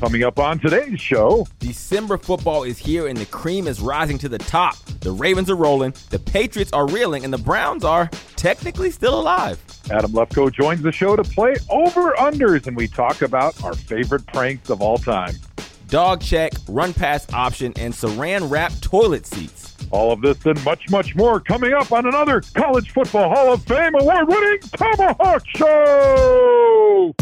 Coming up on today's show, December football is here and the cream is rising to the top. The Ravens are rolling, the Patriots are reeling, and the Browns are technically still alive. Adam Lefkoe joins the show to play over unders, and we talk about our favorite pranks of all time. Dog check, run pass option, and saran wrap toilet seats. All of this and much, much more coming up on another College Football Hall of Fame award winning ThomaHawk Show!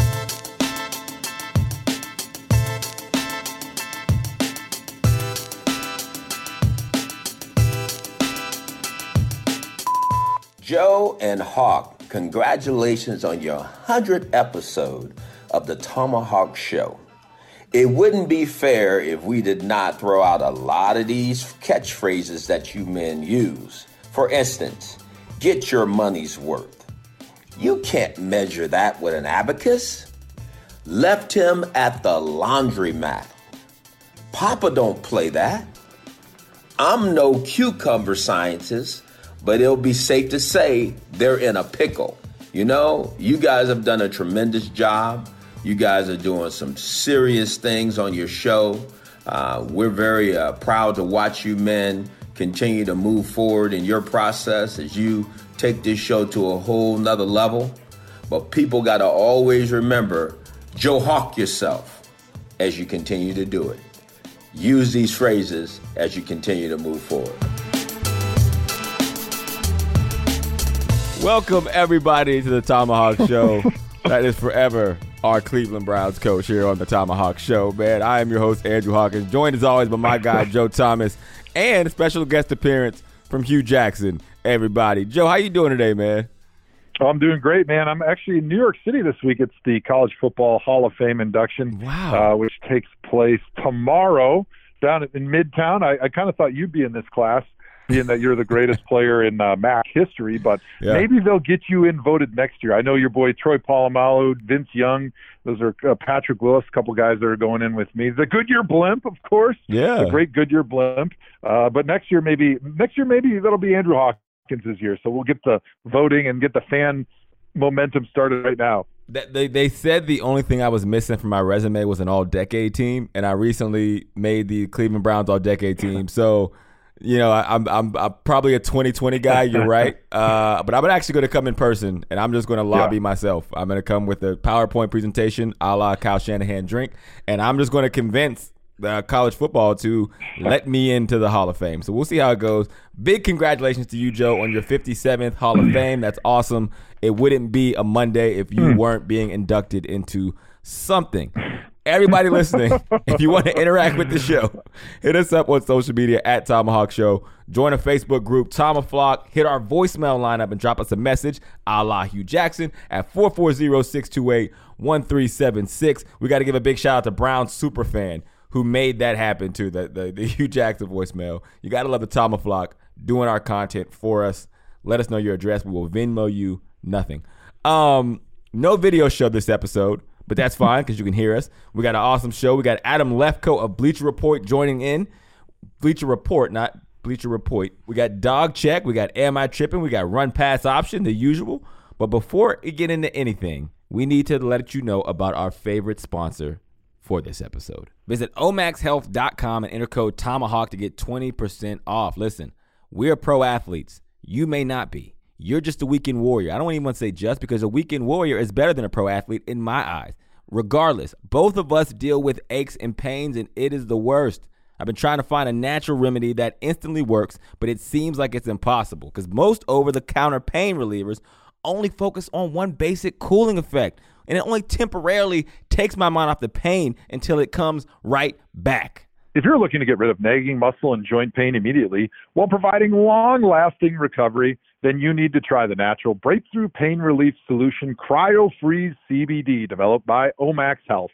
Joe and Hawk, congratulations on your 100th episode of the ThomaHawk Show. It wouldn't be fair if we did not throw out a lot of these catchphrases that you men use. For instance, get your money's worth. You can't measure that with an abacus. Left him at the laundromat. Papa don't play that. I'm no cucumber scientist, but it'll be safe to say they're in a pickle. You know, you guys have done a tremendous job. You guys are doing some serious things on your show. Uh, we're very uh, proud to watch you men continue to move forward in your process as you take this show to a whole nother level. But people got to always remember Joe Hawk yourself as you continue to do it. Use these phrases as you continue to move forward. Welcome, everybody, to the ThomaHawk Show. that is forever our Cleveland Browns coach here on the ThomaHawk Show, man. I am your host, Andrew Hawkins, joined as always by my guy, Joe Thomas, and a special guest appearance from Hue Jackson, everybody. Joe, how you doing today, man? Oh, I'm doing great, man. I'm actually in New York City this week. It's the College Football Hall of Fame induction, Wow. uh, which takes place tomorrow down in Midtown. I, I kind of thought you'd be in this class, being that you're the greatest player in uh, MAC history, but Yeah. maybe they'll get you in voted next year. I know your boy Troy Polamalu, Vince Young, those are uh, Patrick Willis, a couple guys that are going in with me. The Goodyear blimp, of course, Yeah. the great Goodyear blimp. Uh, but next year, maybe next year, maybe that'll be Andrew Hawkins' year. So we'll get the voting and get the fan momentum started right now. They they said the only thing I was missing from my resume was an all decade team, and I recently made the Cleveland Browns all decade team. So, you know, I, I'm, I'm I'm probably a 2020 guy. You're right, uh, but I'm actually going to come in person, and I'm just going to lobby Yeah. myself. I'm going to come with a PowerPoint presentation, a la Kyle Shanahan drink, and I'm just going to convince uh, college football to let me into the Hall of Fame. So we'll see how it goes. Big congratulations to you, Joe, on your 57th Hall of Fame. That's awesome. It wouldn't be a Monday if you weren't being inducted into something. Everybody listening, if you want to interact with the show, hit us up on social media at ThomaHawk Show. Join a Facebook group, ThomaHawk. Hit our voicemail lineup and drop us a message, a la Hue Jackson, at 440-628-1376. We got to give a big shout out to Brown Superfan who made that happen too, the, the, the Hue Jackson voicemail. You got to love the ThomaHawk doing our content for us. Let us know your address. We will Venmo you nothing. Um, no video show this episode, but that's fine because you can hear us. We got an awesome show. We got Adam Lefkoe of Bleacher Report joining in. Bleacher Report, not Bleacher Report. We got Dog Check. We got Am I Tripping? We got Run Pass Option, the usual. But before we get into anything, we need to let you know about our favorite sponsor for this episode. Visit omaxhealth.com and enter code ThomaHawk to get 20% off. Listen, we're pro athletes. You may not be. You're just a weekend warrior. I don't even want to say just because a weekend warrior is better than a pro athlete in my eyes. Regardless, both of us deal with aches and pains, and it is the worst. I've been trying to find a natural remedy that instantly works, but it seems like it's impossible because most over the counter pain relievers only focus on one basic cooling effect, and it only temporarily takes my mind off the pain until it comes right back. If you're looking to get rid of nagging muscle and joint pain immediately while providing long lasting recovery, then you need to try the natural breakthrough pain relief solution Cryo Freeze CBD developed by Omax Health.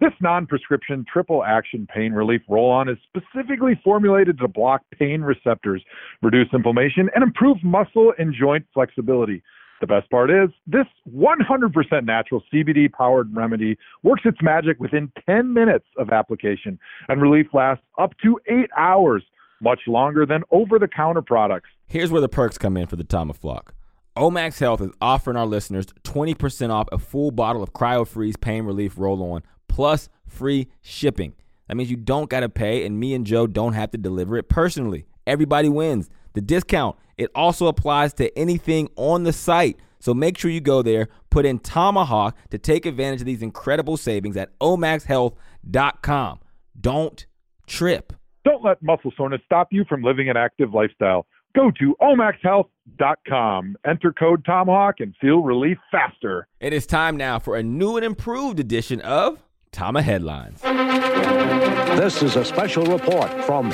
This non prescription triple action pain relief roll on is specifically formulated to block pain receptors, reduce inflammation, and improve muscle and joint flexibility. The best part is this 100% natural CBD powered remedy works its magic within 10 minutes of application, and relief lasts up to eight hours, much longer than over the counter products. Here's where the perks come in for the of Flock. Omax Health is offering our listeners 20% off a full bottle of CryoFreeze Pain Relief Roll On plus free shipping. That means you don't got to pay, and me and Joe don't have to deliver it personally. Everybody wins. The discount, it also applies to anything on the site. So make sure you go there, put in ThomaHawk to take advantage of these incredible savings at omaxhealth.com. Don't trip. Don't let muscle soreness stop you from living an active lifestyle. Go to omaxhealth.com, enter code ThomaHawk, and feel relief faster. It is time now for a new and improved edition of Tama Headlines. This is a special report from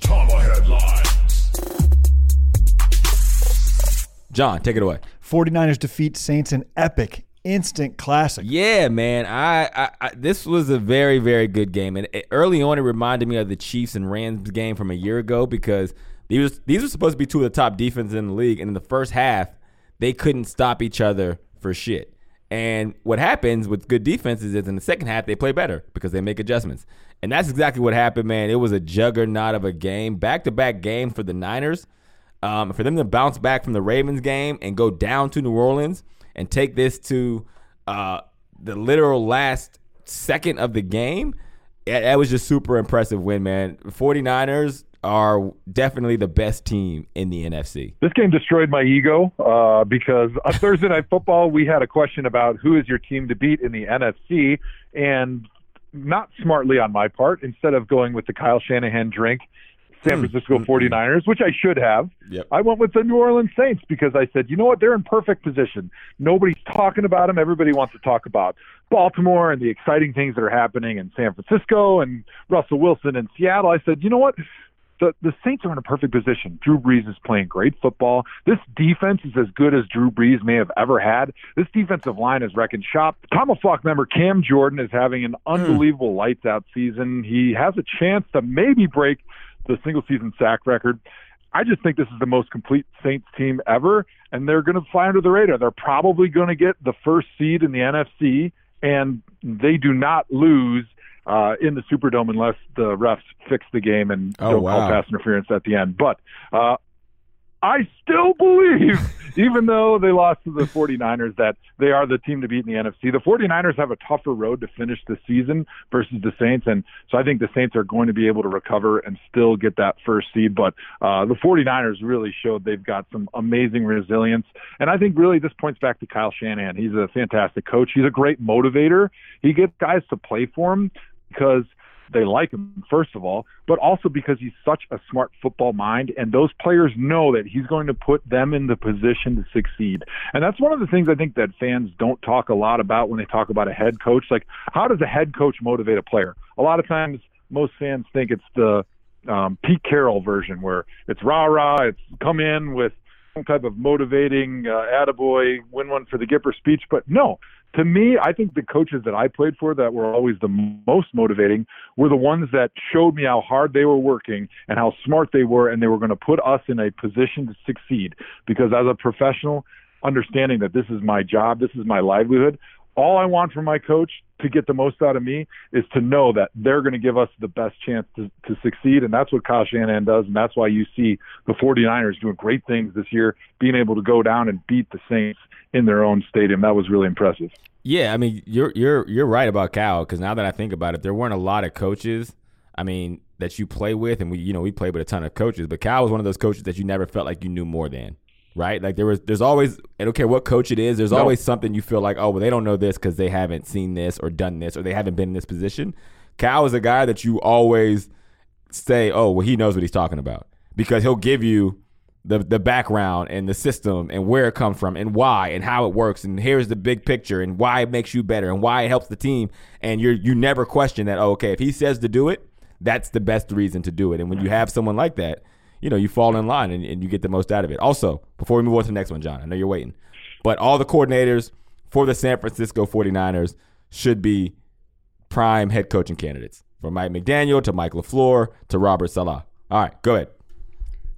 Tama Headlines. John, take it away. 49ers defeat Saints in epic instant classic. Yeah, man. I, I, I this was a very very good game, and it, early on it reminded me of the Chiefs and Rams game from a year ago because these these were supposed to be two of the top defenses in the league, and in the first half they couldn't stop each other for shit. And what happens with good defenses is in the second half they play better because they make adjustments. And that's exactly what happened, man. It was a juggernaut of a game, back to back game for the Niners. Um, for them to bounce back from the Ravens game and go down to New Orleans and take this to uh, the literal last second of the game, that was just super impressive win, man. 49ers are definitely the best team in the NFC. This game destroyed my ego uh, because on Thursday Night Football, we had a question about who is your team to beat in the NFC. And not smartly on my part, instead of going with the Kyle Shanahan drink, San hmm. Francisco hmm. 49ers, which I should have. Yep. I went with the New Orleans Saints because I said, you know what, they're in perfect position. Nobody's talking about them. Everybody wants to talk about Baltimore and the exciting things that are happening in San Francisco and Russell Wilson in Seattle. I said, you know what? The, the Saints are in a perfect position. Drew Brees is playing great football. This defense is as good as Drew Brees may have ever had. This defensive line is wrecking shop. ThomaHawk member Cam Jordan is having an hmm. unbelievable lights out season. He has a chance to maybe break the single season sack record. I just think this is the most complete Saints team ever, and they're going to fly under the radar. They're probably going to get the first seed in the NFC, and they do not lose uh, in the Superdome unless the refs fix the game and Oh, don't wow. call pass interference at the end. But uh, I still believe, even though they lost to the 49ers, that they are the team to beat in the NFC. The 49ers have a tougher road to finish the season versus the Saints. And so I think the Saints are going to be able to recover and still get that first seed. But uh, the 49ers really showed they've got some amazing resilience. And I think really this points back to Kyle Shanahan. He's a fantastic coach. He's a great motivator. He gets guys to play for him because they like him, first of all, but also because he's such a smart football mind, and those players know that he's going to put them in the position to succeed. And that's one of the things I think that fans don't talk a lot about when they talk about a head coach. Like, how does a head coach motivate a player? A lot of times, most fans think it's the um, Pete Carroll version, where it's rah rah, it's come in with some type of motivating uh, attaboy, win one for the Gipper speech. But no, to me, I think the coaches that I played for that were always the most motivating were the ones that showed me how hard they were working and how smart they were, and they were going to put us in a position to succeed. Because as a professional, understanding that this is my job, this is my livelihood, all I want from my coach to get the most out of me is to know that they're going to give us the best chance to, to succeed. And that's what Kyle Shanahan does. And that's why you see the 49ers doing great things this year, being able to go down and beat the Saints in their own stadium. That was really impressive. Yeah, I mean you're you're you're right about Cal because now that I think about it, there weren't a lot of coaches. I mean that you play with, and we you know we played with a ton of coaches, but Cal was one of those coaches that you never felt like you knew more than. Right, like there was, there's always, I don't care what coach it is, there's No. always something you feel like, oh, well, they don't know this because they haven't seen this or done this or they haven't been in this position. Cal is a guy that you always say, oh, well, he knows what he's talking about because he'll give you the the background and the system and where it comes from and why and how it works and here's the big picture and why it makes you better and why it helps the team and you you never question that oh, okay if he says to do it that's the best reason to do it and when you have someone like that you know you fall in line and, and you get the most out of it also before we move on to the next one John I know you're waiting but all the coordinators for the San Francisco 49ers should be prime head coaching candidates from Mike McDaniel to Mike LaFleur to Robert Salah all right go ahead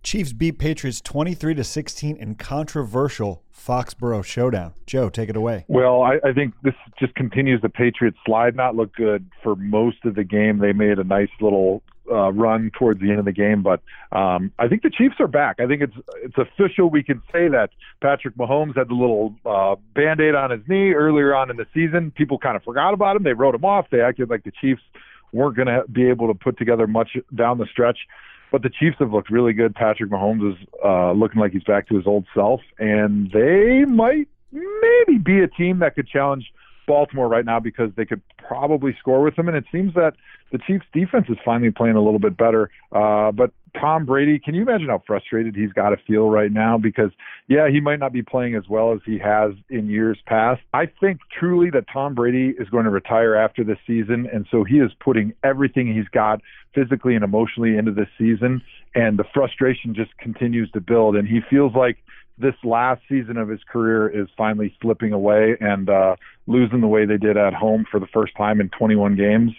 Chiefs beat Patriots 23 to 16 in controversial Foxborough showdown. Joe, take it away. Well, I, I think this just continues the Patriots slide not look good for most of the game. They made a nice little uh, run towards the end of the game. But um, I think the Chiefs are back. I think it's it's official. We can say that Patrick Mahomes had the little uh, band aid on his knee earlier on in the season. People kind of forgot about him. They wrote him off. They acted like the Chiefs weren't going to be able to put together much down the stretch. But the Chiefs have looked really good. Patrick Mahomes is uh, looking like he's back to his old self, and they might maybe be a team that could challenge Baltimore right now because they could probably score with them. And it seems that the Chiefs' defense is finally playing a little bit better. Uh, but Tom Brady, can you imagine how frustrated he's got to feel right now? Because, yeah, he might not be playing as well as he has in years past. I think truly that Tom Brady is going to retire after this season. And so he is putting everything he's got physically and emotionally into this season. And the frustration just continues to build. And he feels like this last season of his career is finally slipping away and uh, losing the way they did at home for the first time in 21 games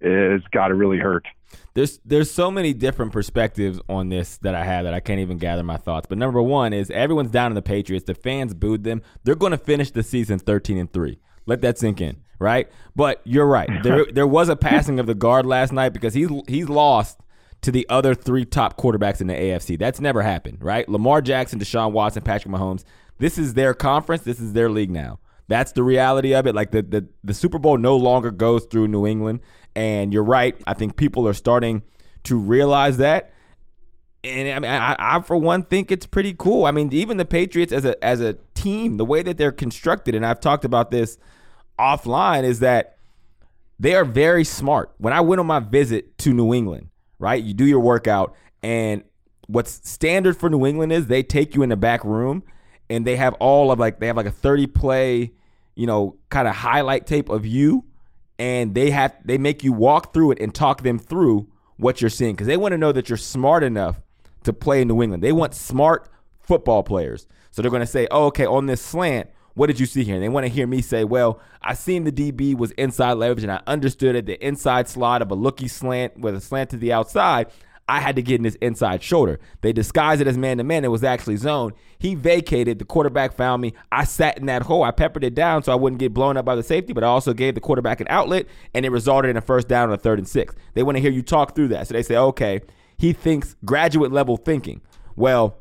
is got to really hurt. There's there's so many different perspectives on this that I have that I can't even gather my thoughts. But number one is everyone's down on the Patriots. The fans booed them. They're going to finish the season 13 and three. Let that sink in, right? But you're right. There there was a passing of the guard last night because he's he's lost to the other three top quarterbacks in the AFC. That's never happened, right? Lamar Jackson, Deshaun Watson, Patrick Mahomes. This is their conference. This is their league now. That's the reality of it. Like the, the the Super Bowl no longer goes through New England. And you're right. I think people are starting to realize that. And I mean, I, I for one think it's pretty cool. I mean, even the Patriots as a as a team, the way that they're constructed, and I've talked about this offline, is that they are very smart. When I went on my visit to New England, right? You do your workout, and what's standard for New England is they take you in the back room and they have all of like they have like a 30 play, you know, kind of highlight tape of you and they have they make you walk through it and talk them through what you're seeing cuz they want to know that you're smart enough to play in New England. They want smart football players. So they're going to say, "Oh, okay, on this slant, what did you see here? And they want to hear me say, well, I seen the DB was inside leverage and I understood it. The inside slot of a looky slant with a slant to the outside. I had to get in his inside shoulder. They disguised it as man to man. It was actually zone. He vacated. The quarterback found me. I sat in that hole. I peppered it down so I wouldn't get blown up by the safety, but I also gave the quarterback an outlet, and it resulted in a first down on a third and six. They want to hear you talk through that. So they say, okay, he thinks graduate level thinking. Well,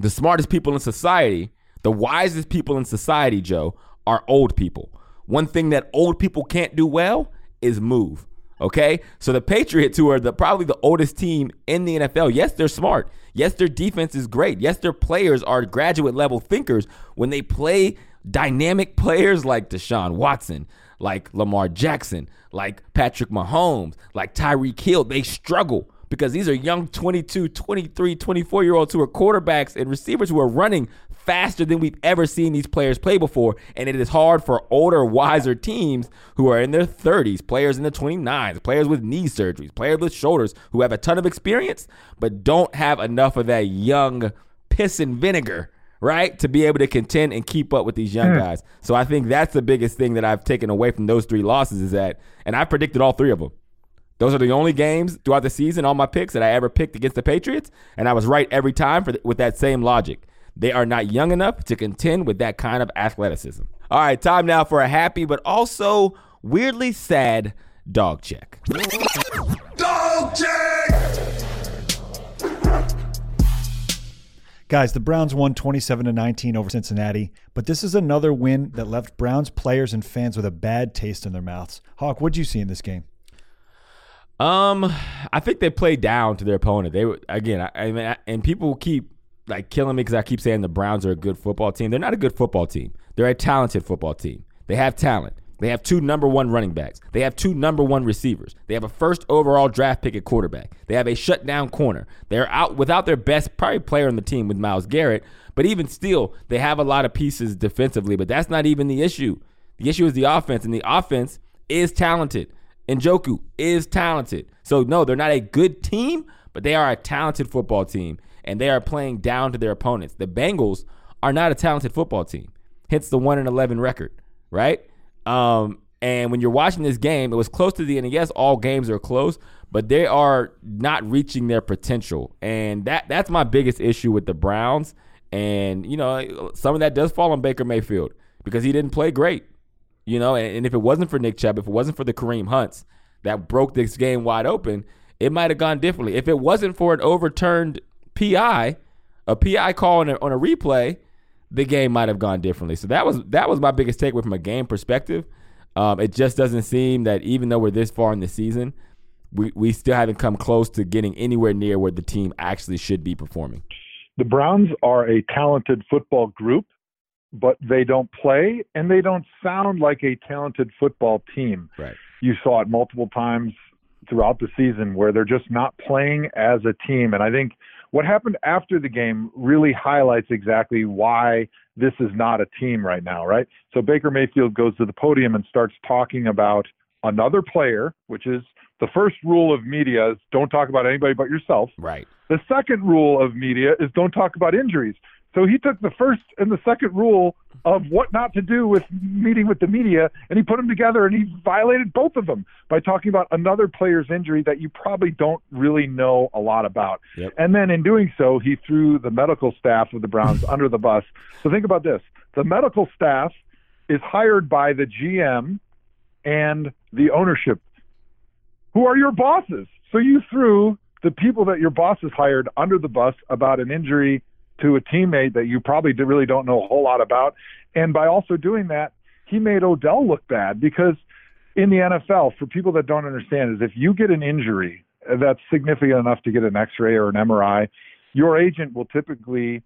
the smartest people in society the wisest people in society, Joe, are old people. One thing that old people can't do well is move. Okay, so the Patriots, who are the probably the oldest team in the NFL, yes, they're smart. Yes, their defense is great. Yes, their players are graduate level thinkers. When they play dynamic players like Deshaun Watson, like Lamar Jackson, like Patrick Mahomes, like Tyreek Hill, they struggle because these are young 22, 23, 24 year olds who are quarterbacks and receivers who are running faster than we've ever seen these players play before. And it is hard for older, wiser teams who are in their 30s, players in their 29s, players with knee surgeries, players with shoulders who have a ton of experience, but don't have enough of that young piss and vinegar right? To be able to contend and keep up with these young mm. guys. So I think that's the biggest thing that I've taken away from those three losses is that, and I predicted all three of them. Those are the only games throughout the season, all my picks that I ever picked against the Patriots, and I was right every time for with that same logic. They are not young enough to contend with that kind of athleticism. All right, time now for a happy but also weirdly sad dog check. Dog check! Guys, the Browns won 27 to 19 over Cincinnati, but this is another win that left Browns players and fans with a bad taste in their mouths. Hawk, what did you see in this game? Um, I think they played down to their opponent. They were again, I, I mean, I, and people keep like killing me because I keep saying the Browns are a good football team. They're not a good football team. They're a talented football team. They have talent. They have two number one running backs. They have two number one receivers. They have a first overall draft pick at quarterback. They have a shutdown corner. They're out without their best probably player on the team with Myles Garrett. But even still, they have a lot of pieces defensively. But that's not even the issue. The issue is the offense, and the offense is talented. And Njoku is talented. So no, they're not a good team, but they are a talented football team and they are playing down to their opponents. The Bengals are not a talented football team. Hence the 1 and 11 record, right? Um, and when you're watching this game, it was close to the end. yes, all games are close, but they are not reaching their potential. And that that's my biggest issue with the Browns. And, you know, some of that does fall on Baker Mayfield because he didn't play great. You know, and, and if it wasn't for Nick Chubb, if it wasn't for the Kareem Hunts that broke this game wide open, it might have gone differently. If it wasn't for an overturned PI, a PI call on a, on a replay, the game might have gone differently. So that was that was my biggest takeaway from a game perspective. Um, it just doesn't seem that even though we're this far in the season, we, we still haven't come close to getting anywhere near where the team actually should be performing. The Browns are a talented football group, but they don't play and they don't sound like a talented football team. Right. You saw it multiple times throughout the season where they're just not playing as a team. And I think what happened after the game really highlights exactly why this is not a team right now, right? So Baker Mayfield goes to the podium and starts talking about another player, which is the first rule of media is don't talk about anybody but yourself. Right. The second rule of media is don't talk about injuries. So he took the first and the second rule of what not to do with meeting with the media, and he put them together, and he violated both of them by talking about another player's injury that you probably don't really know a lot about. Yep. And then in doing so, he threw the medical staff of the Browns under the bus. So think about this: the medical staff is hired by the GM and the ownership, who are your bosses. So you threw the people that your bosses hired under the bus about an injury to a teammate that you probably really don't know a whole lot about. And by also doing that, he made Odell look bad because in the NFL, for people that don't understand, is if you get an injury uh, that's significant enough to get an X-ray or an MRI, your agent will typically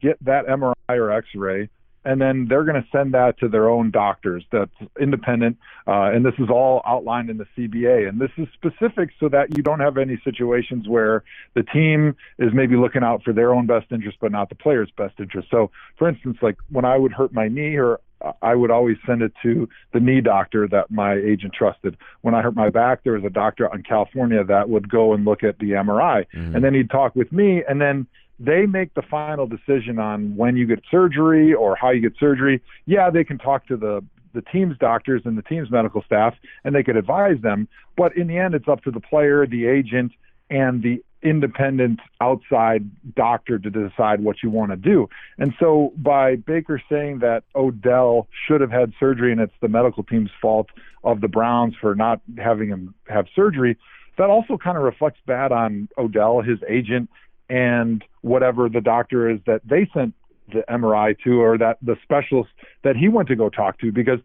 get that MRI or X-ray and then they're going to send that to their own doctors that's independent uh, and this is all outlined in the cba and this is specific so that you don't have any situations where the team is maybe looking out for their own best interest but not the player's best interest so for instance like when i would hurt my knee or I would always send it to the knee doctor that my agent trusted. When I hurt my back, there was a doctor in California that would go and look at the MRI, Mm-hmm. and then he'd talk with me, and then they make the final decision on when you get surgery or how you get surgery. Yeah, they can talk to the the team's doctors and the team's medical staff, and they could advise them. But in the end, it's up to the player, the agent, and the independent outside doctor to decide what you want to do. And so by Baker saying that Odell should have had surgery and it's the medical team's fault of the Browns for not having him have surgery, that also kind of reflects bad on Odell, his agent, and whatever the doctor is that they sent the MRI to or that the specialist that he went to go talk to because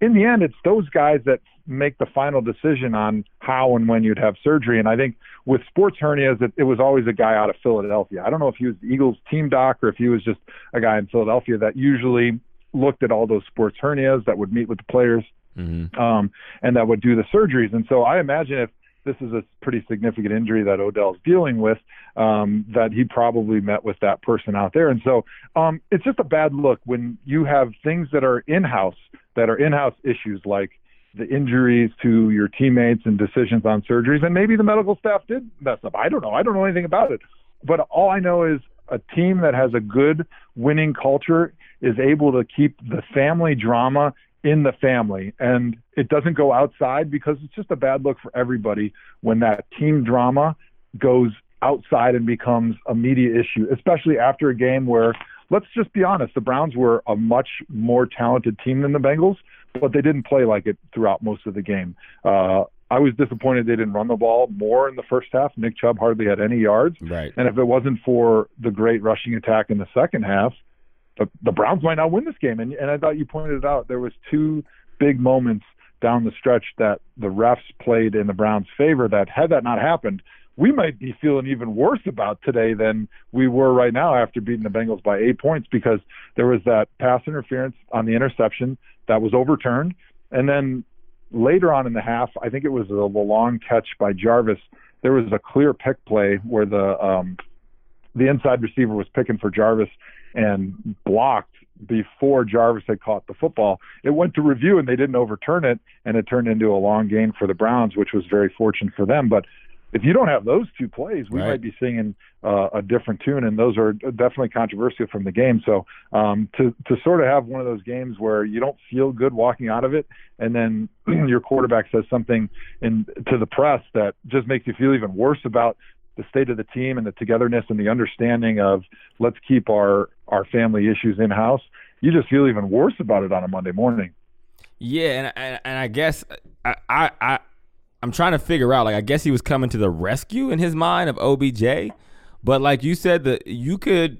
in the end it's those guys that make the final decision on how and when you'd have surgery and I think with sports hernias it, it was always a guy out of Philadelphia. I don't know if he was the Eagles team doc or if he was just a guy in Philadelphia that usually looked at all those sports hernias that would meet with the players um, and that would do the surgeries. And so I imagine if this is a pretty significant injury that Odell's dealing with, um, that he probably met with that person out there. And so um, it's just a bad look when you have things that are in house, that are in house issues like the injuries to your teammates and decisions on surgeries. And maybe the medical staff did mess up. I don't know. I don't know anything about it. But all I know is a team that has a good winning culture is able to keep the family drama in the family and it doesn't go outside because it's just a bad look for everybody when that team drama goes outside and becomes a media issue especially after a game where let's just be honest the Browns were a much more talented team than the Bengals but they didn't play like it throughout most of the game uh I was disappointed they didn't run the ball more in the first half. Nick Chubb hardly had any yards. Right. And if it wasn't for the great rushing attack in the second half, the, the Browns might not win this game. And, and I thought you pointed it out. There was two big moments down the stretch that the refs played in the Browns' favor. That had that not happened, we might be feeling even worse about today than we were right now after beating the Bengals by eight points because there was that pass interference on the interception that was overturned, and then later on in the half, I think it was a, long catch by Jarvis. There was a clear pick play where the um, the inside receiver was picking for Jarvis and blocked before Jarvis had caught the football. It went to review and they didn't overturn it, and it turned into a long gain for the Browns, which was very fortunate for them. But if you don't have those two plays, we Right. might be singing uh, a different tune, and those are definitely controversial from the game. So um, to to sort of have one of those games where you don't feel good walking out of it, and then your quarterback says something in to the press that just makes you feel even worse about the state of the team and the togetherness and the understanding of let's keep our our family issues in house. You just feel even worse about it on a Monday morning. Yeah, and and, I guess I, I I I'm trying to figure out. Like, I guess he was coming to the rescue in his mind of OBJ, but like you said, that you could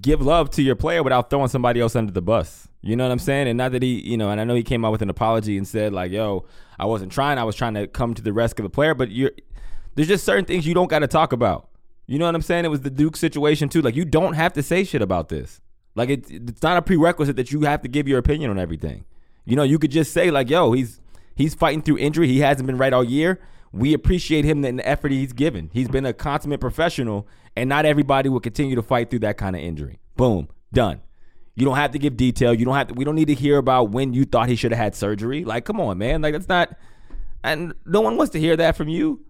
give love to your player without throwing somebody else under the bus. You know what I'm saying? And not that he, you know, and I know he came out with an apology and said like, "Yo, I wasn't trying. I was trying to come to the rescue of the player." But you're there's just certain things you don't got to talk about. You know what I'm saying? It was the Duke situation too. Like you don't have to say shit about this. Like it, it's not a prerequisite that you have to give your opinion on everything. You know, you could just say like, "Yo, he's he's fighting through injury. He hasn't been right all year. We appreciate him and the effort he's given. He's been a consummate professional, and not everybody will continue to fight through that kind of injury. Boom, done. You don't have to give detail. You don't have to. We don't need to hear about when you thought he should have had surgery. Like, come on, man. Like that's not. And no one wants to hear that from you.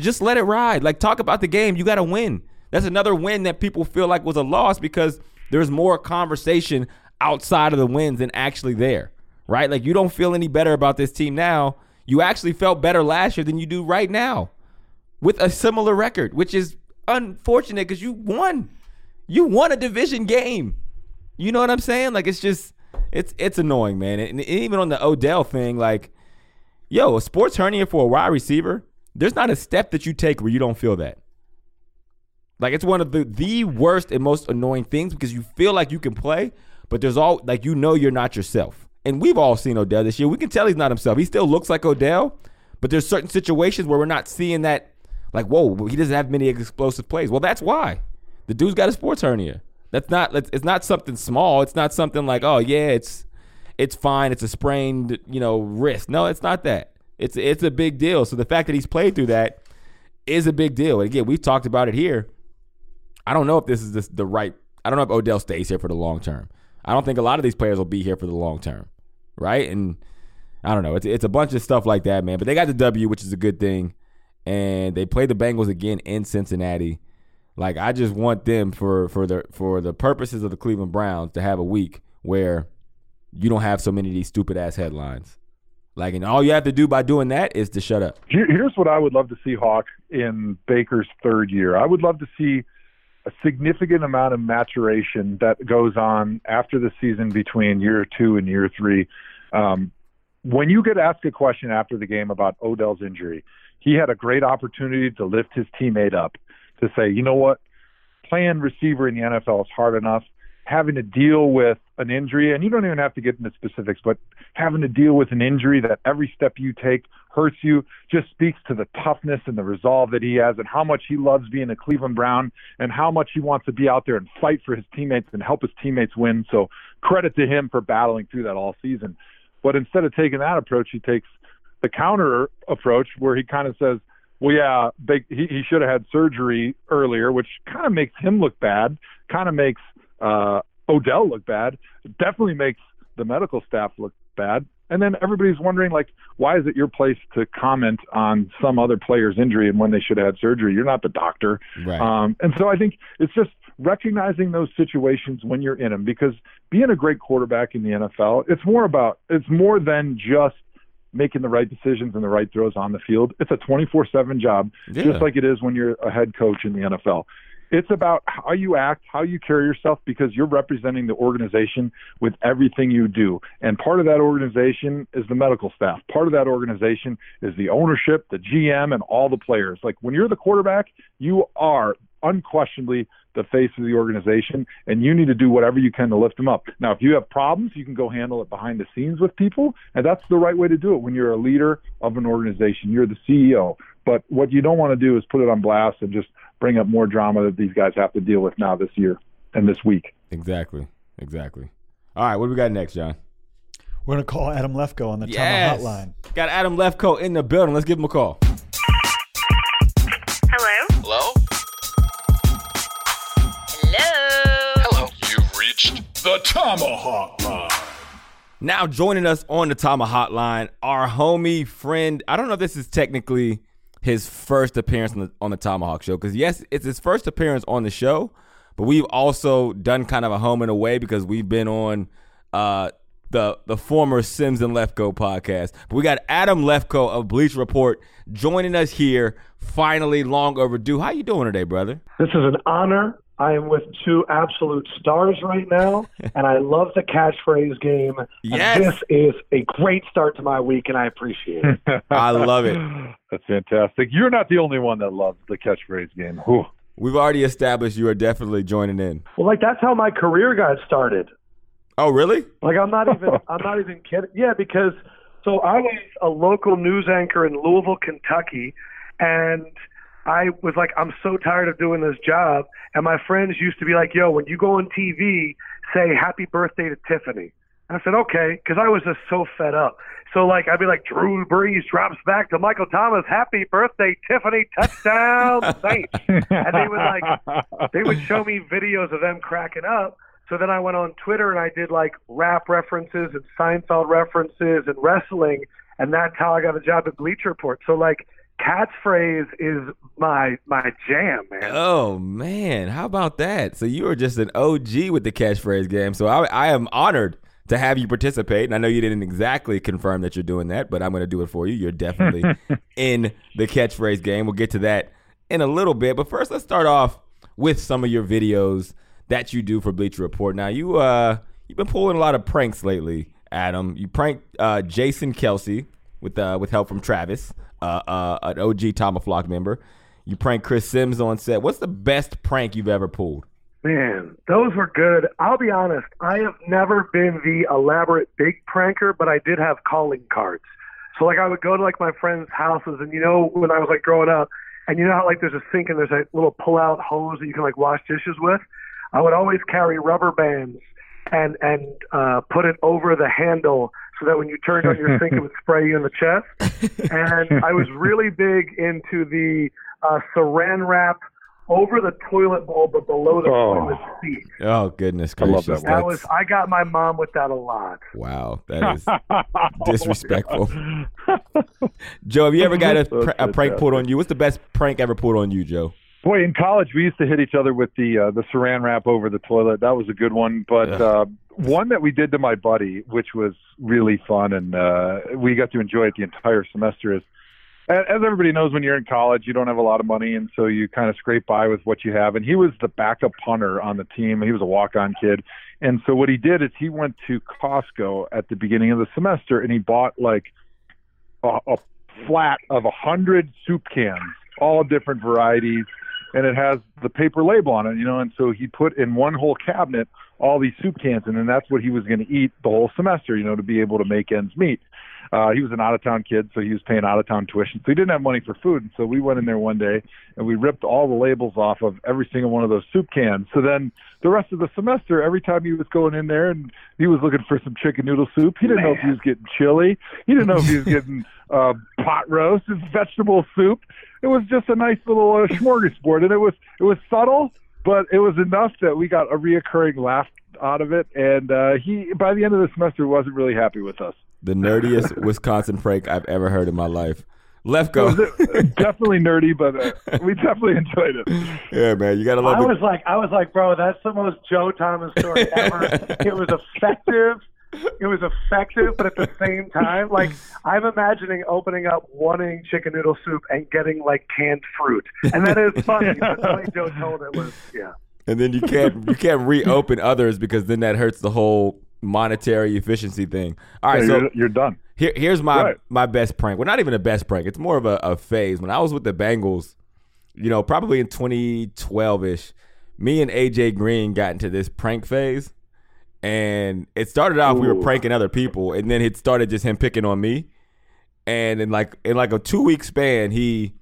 Just let it ride. Like, talk about the game. You got to win. That's another win that people feel like was a loss because there's more conversation outside of the wins than actually there, right? Like, you don't feel any better about this team now. You actually felt better last year than you do right now with a similar record, which is unfortunate because you won. You won a division game. You know what I'm saying? Like, it's just, it's it's annoying, man. And even on the Odell thing, like, yo, a sports hernia for a wide receiver there's not a step that you take where you don't feel that. Like it's one of the the worst and most annoying things because you feel like you can play, but there's all like you know you're not yourself. And we've all seen Odell this year. We can tell he's not himself. He still looks like Odell, but there's certain situations where we're not seeing that. Like, whoa, he doesn't have many explosive plays. Well, that's why the dude's got a sports hernia. That's not. It's not something small. It's not something like, oh yeah, it's it's fine. It's a sprained, you know, wrist. No, it's not that. It's it's a big deal. So the fact that he's played through that is a big deal. And again, we've talked about it here. I don't know if this is the, the right. I don't know if Odell stays here for the long term. I don't think a lot of these players will be here for the long term, right? And I don't know. It's it's a bunch of stuff like that, man. But they got the W, which is a good thing, and they play the Bengals again in Cincinnati. Like I just want them for for the for the purposes of the Cleveland Browns to have a week where you don't have so many of these stupid ass headlines. Like, and all you have to do by doing that is to shut up. Here's what I would love to see, Hawk, in Baker's third year. I would love to see a significant amount of maturation that goes on after the season between year two and year three. Um, when you get asked a question after the game about Odell's injury, he had a great opportunity to lift his teammate up to say, you know what, playing receiver in the NFL is hard enough having to deal with an injury, and you don't even have to get into specifics, but having to deal with an injury that every step you take hurts you just speaks to the toughness and the resolve that he has and how much he loves being a Cleveland Brown and how much he wants to be out there and fight for his teammates and help his teammates win. So credit to him for battling through that all season. But instead of taking that approach, he takes the counter approach where he kind of says, well, yeah, they, he, he should have had surgery earlier, which kind of makes him look bad, kind of makes uh, Odell look bad. It definitely makes the medical staff look bad. And then everybody's wondering, like, why is it your place to comment on some other player's injury and when they should have had surgery? You're not the doctor. Right. Um, and so I think it's just recognizing those situations when you're in them because being a great quarterback in the NFL, it's more about, it's more than just making the right decisions and the right throws on the field. It's a 24 7 job, Yeah. just like it is when you're a head coach in the NFL. It's about how you act, how you carry yourself, because you're representing the organization with everything you do. And part of that organization is the medical staff. Part of that organization is the ownership, the GM, and all the players. Like when you're the quarterback, you are unquestionably the face of the organization, and you need to do whatever you can to lift them up. Now, if you have problems, you can go handle it behind the scenes with people, and that's the right way to do it when you're a leader of an organization. You're the CEO. But what you don't want to do is put it on blast and just bring up more drama that these guys have to deal with now this year and this week. Exactly. Exactly. All right, what do we got next, John? We're gonna call Adam Lefkoe on the Yes. Tama hotline. Got Adam Lefkoe in the building. Let's give him a call. Hello? Hello? Hello? Hello. You've reached the ThomaHawk Line. Now joining us on the Tama Hotline, our homie friend. I don't know if this is technically his first appearance on the, on the ThomaHawk Show because yes, it's his first appearance on the show, but we've also done kind of a home and away because we've been on uh, the the former Sims and Lefkoe podcast. But we got Adam Lefkoe of Bleach Report joining us here. Finally, long overdue. How you doing today, brother? This is an honor. I am with two absolute stars right now, and I love the catchphrase game. And Yes. This is a great start to my week, and I appreciate it. I love it. That's fantastic. You're not the only one that loves the catchphrase game. Whew. We've already established you are definitely joining in. well, like that's how my career got started. Oh, really? Like I'm not even I'm not even kidding. Yeah, because so I was a local news anchor in Louisville, Kentucky, and I was like, I'm so tired of doing this job. And my friends used to be like, Yo, when you go on TV, say Happy Birthday to Tiffany. And I said, Okay, because I was just so fed up. So like I'd be like, Drew Brees drops back to Michael Thomas, Happy Birthday, Tiffany, touchdown, Saints. and they would like they would show me videos of them cracking up. So then I went on Twitter and I did like rap references and Seinfeld references and wrestling, and that's how I got a job at Bleacher Report. So like catchphrase is my my jam, man. Oh man, how about that? So you were just an OG with the catchphrase game. So I, I am honored to have you participate. And I know you didn't exactly confirm that you're doing that, but I'm going to do it for you. You're definitely in the catchphrase game. We'll get to that in a little bit. But first, let's start off with some of your videos that you do for Bleacher Report. Now you uh you've been pulling a lot of pranks lately, Adam. You pranked uh, Jason Kelce with uh, with help from Travis, uh, uh, an OG Tom Flock member. You pranked Chris Sims on set. What's the best prank you've ever pulled? Man, those were good. I'll be honest, I have never been the elaborate big pranker, but I did have calling cards. So like I would go to like my friends' houses and you know when I was like growing up and you know how like there's a sink and there's a little pull out hose that you can like wash dishes with? I would always carry rubber bands and and uh put it over the handle so that when you turned on your sink it would spray you in the chest. And I was really big into the uh saran wrap over the toilet bowl but below the Oh. toilet seat. Oh goodness I love gracious! that That was I got my mom with that a lot. wow. That is disrespectful. Joe, have you ever got a, pr- a prank pulled on you? What's the best prank ever pulled on you, Joe? Boy, in college we used to hit each other with the uh, the saran wrap over the toilet. That was a good one. But uh, one that we did to my buddy, which was really fun, and uh, we got to enjoy it the entire semester. Is as everybody knows, when you're in college, you don't have a lot of money, and so you kind of scrape by with what you have. And he was the backup punter on the team. He was a walk-on kid, and so what he did is he went to Costco at the beginning of the semester, and he bought like a, a flat of a hundred soup cans, all different varieties, and it has the paper label on it, you know. And so he put in one whole cabinet all these soup cans, and then that's what he was going to eat the whole semester, you know, to be able to make ends meet. Uh, he was an out of town kid, so he was paying out of town tuition, so he didn't have money for food. And so we went in there one day and we ripped all the labels off of every single one of those soup cans. So then the rest of the semester, every time he was going in there and he was looking for some chicken noodle soup, he didn't know if he was getting chili, he didn't know if he was getting uh, pot roast, and vegetable soup. It was just a nice little uh, smorgasbord, and it was it was subtle, but it was enough that we got a reoccurring laugh out of it. And uh, he, by the end of the semester, wasn't really happy with us. The nerdiest Wisconsin prank I've ever heard in my life. Left go. definitely nerdy, but uh, we definitely enjoyed it. yeah, man, you gotta love I the- was like I was like, bro, that's the most Joe Thomas story ever. it was effective. It was effective, but at the same time, like I'm imagining opening up wanting chicken noodle soup and getting like canned fruit, and that is funny. but the way Joe told it was, yeah. And then you can't you can't reopen others because then that hurts the whole monetary efficiency thing. All right, Yeah, so you're, you're done. Here, here's my Right. my best prank. Well, not even a best prank. It's more of a, a phase. When I was with the Bengals, you know, probably in 2012 ish, me and AJ Green got into this prank phase, and it started off we were pranking other people, and then it started just him picking on me. And in like in like a two week span, he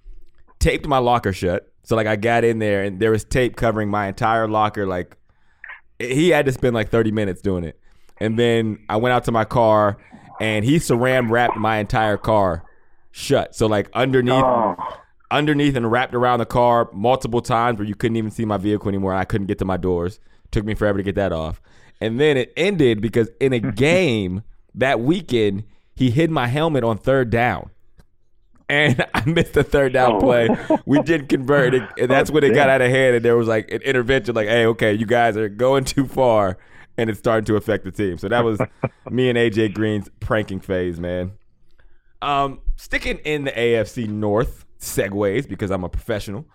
taped my locker shut. So like I got in there, and there was tape covering my entire locker. Like he had to spend like 30 minutes doing it. And then I went out to my car and he saran wrapped my entire car shut. So like underneath Oh, underneath and wrapped around the car multiple times where you couldn't even see my vehicle anymore and I couldn't get to my doors. Took me forever to get that off. And then it ended because in a game that weekend, he hid my helmet on third down. And I missed the third down Oh. play. We didn't convert it. And that's when it got out of hand. And there was like an intervention, like, hey, okay, you guys are going too far. And it's starting to affect the team. So that was me and AJ Green's pranking phase, man. Um, sticking in the AFC North segues because I'm a professional.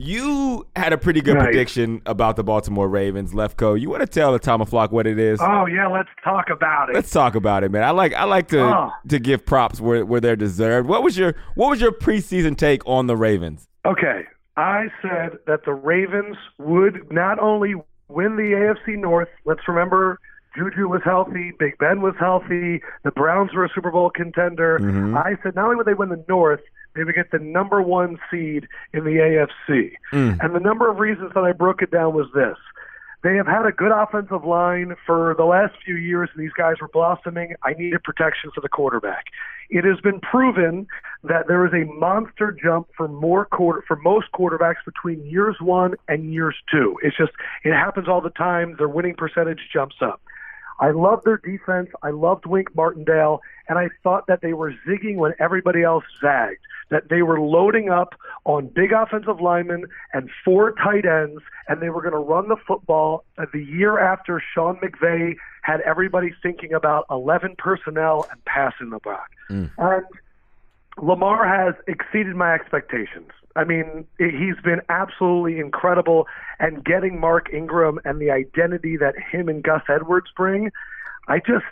You had a pretty good Nice. prediction about the Baltimore Ravens, Lefkoe. You want to tell the Tom Flock what it is? Oh yeah, let's talk about it. Let's talk about it, man. I like I like to Oh. to give props where, where they're deserved. What was your what was your preseason take on the Ravens? Okay, I said that the Ravens would not only win the AFC North. Let's remember. Juju was healthy, Big Ben was healthy, the Browns were a Super Bowl contender. Mm-hmm. I said not only would they win the North, they would get the number one seed in the AFC. Hmm. And the number of reasons that I broke it down was this. They have had a good offensive line for the last few years, and these guys were blossoming. I needed protection for the quarterback. It has been proven that there is a monster jump for more quarter for most quarterbacks between years one and years two. It's just it happens all the time. Their winning percentage jumps up. I loved their defense. I loved Wink Martindale, and I thought that they were zigging when everybody else zagged. That they were loading up on big offensive linemen and four tight ends, and they were going to run the football the year after Sean McVay had everybody thinking about 11 personnel and passing the block. Mm. And Lamar has exceeded my expectations. I mean, he's been absolutely incredible, and getting Mark Ingram and the identity that him and Gus Edwards bring, I just,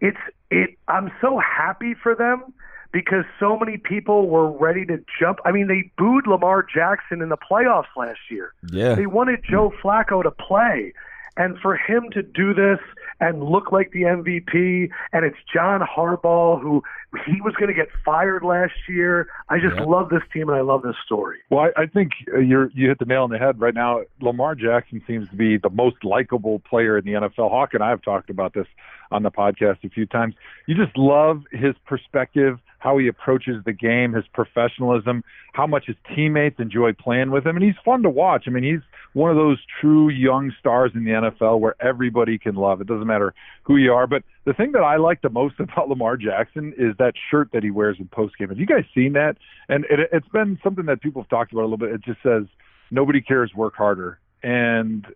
it's, it. I'm so happy for them because so many people were ready to jump. I mean, they booed Lamar Jackson in the playoffs last year. Yeah. They wanted Joe Flacco to play. And for him to do this and look like the MVP, and it's John Harbaugh, who he was going to get fired last year. I just love this team and I love this story. Well, I, I think uh, you're you hit the nail on the head right now. Lamar Jackson seems to be the most likable player in the NFL. Hawk and I have talked about this on the podcast a few times. You just love his perspective, how he approaches the game, his professionalism, how much his teammates enjoy playing with him, and he's fun to watch. I mean, he's one of those true young stars in the NFL where everybody can love. It doesn't matter who you are. But the thing that I like the most about Lamar Jackson is that shirt that he wears in postgame. Have you guys seen that? And it, it's been something that people have talked about a little bit. It just says, nobody cares, work harder. And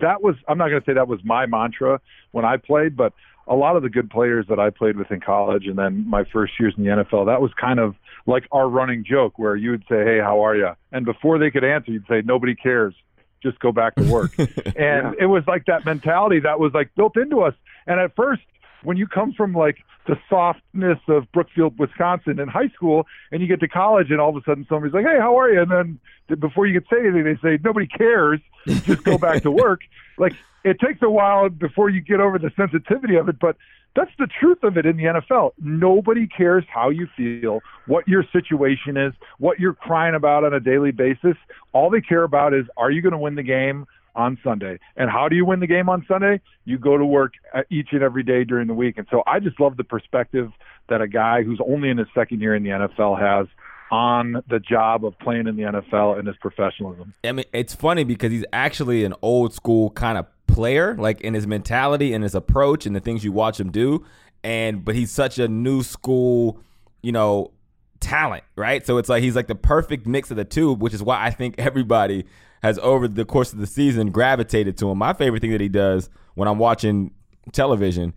that was, I'm not going to say that was my mantra when I played, but a lot of the good players that I played with in college and then my first years in the NFL, that was kind of like our running joke where you would say, Hey, how are you? And before they could answer, you'd say, nobody cares. Just go back to work. and it was like that mentality that was like built into us. And at first, when you come from like the softness of Brookfield, Wisconsin in high school, and you get to college, and all of a sudden somebody's like, "Hey, how are you?" And then before you could say anything, they say, "Nobody cares. Just go back to work." Like it takes a while before you get over the sensitivity of it, but that's the truth of it in the NFL. Nobody cares how you feel, what your situation is, what you're crying about on a daily basis. All they care about is, are you going to win the game? On Sunday. And how do you win the game on Sunday? You go to work uh, each and every day during the week. And so I just love the perspective that a guy who's only in his second year in the NFL has on the job of playing in the NFL and his professionalism. I mean, it's funny because he's actually an old school kind of player, like in his mentality and his approach and the things you watch him do. And but he's such a new school, you know, talent, right? So it's like he's like the perfect mix of the two, which is why I think everybody has over the course of the season gravitated to him. My favorite thing that he does when I'm watching television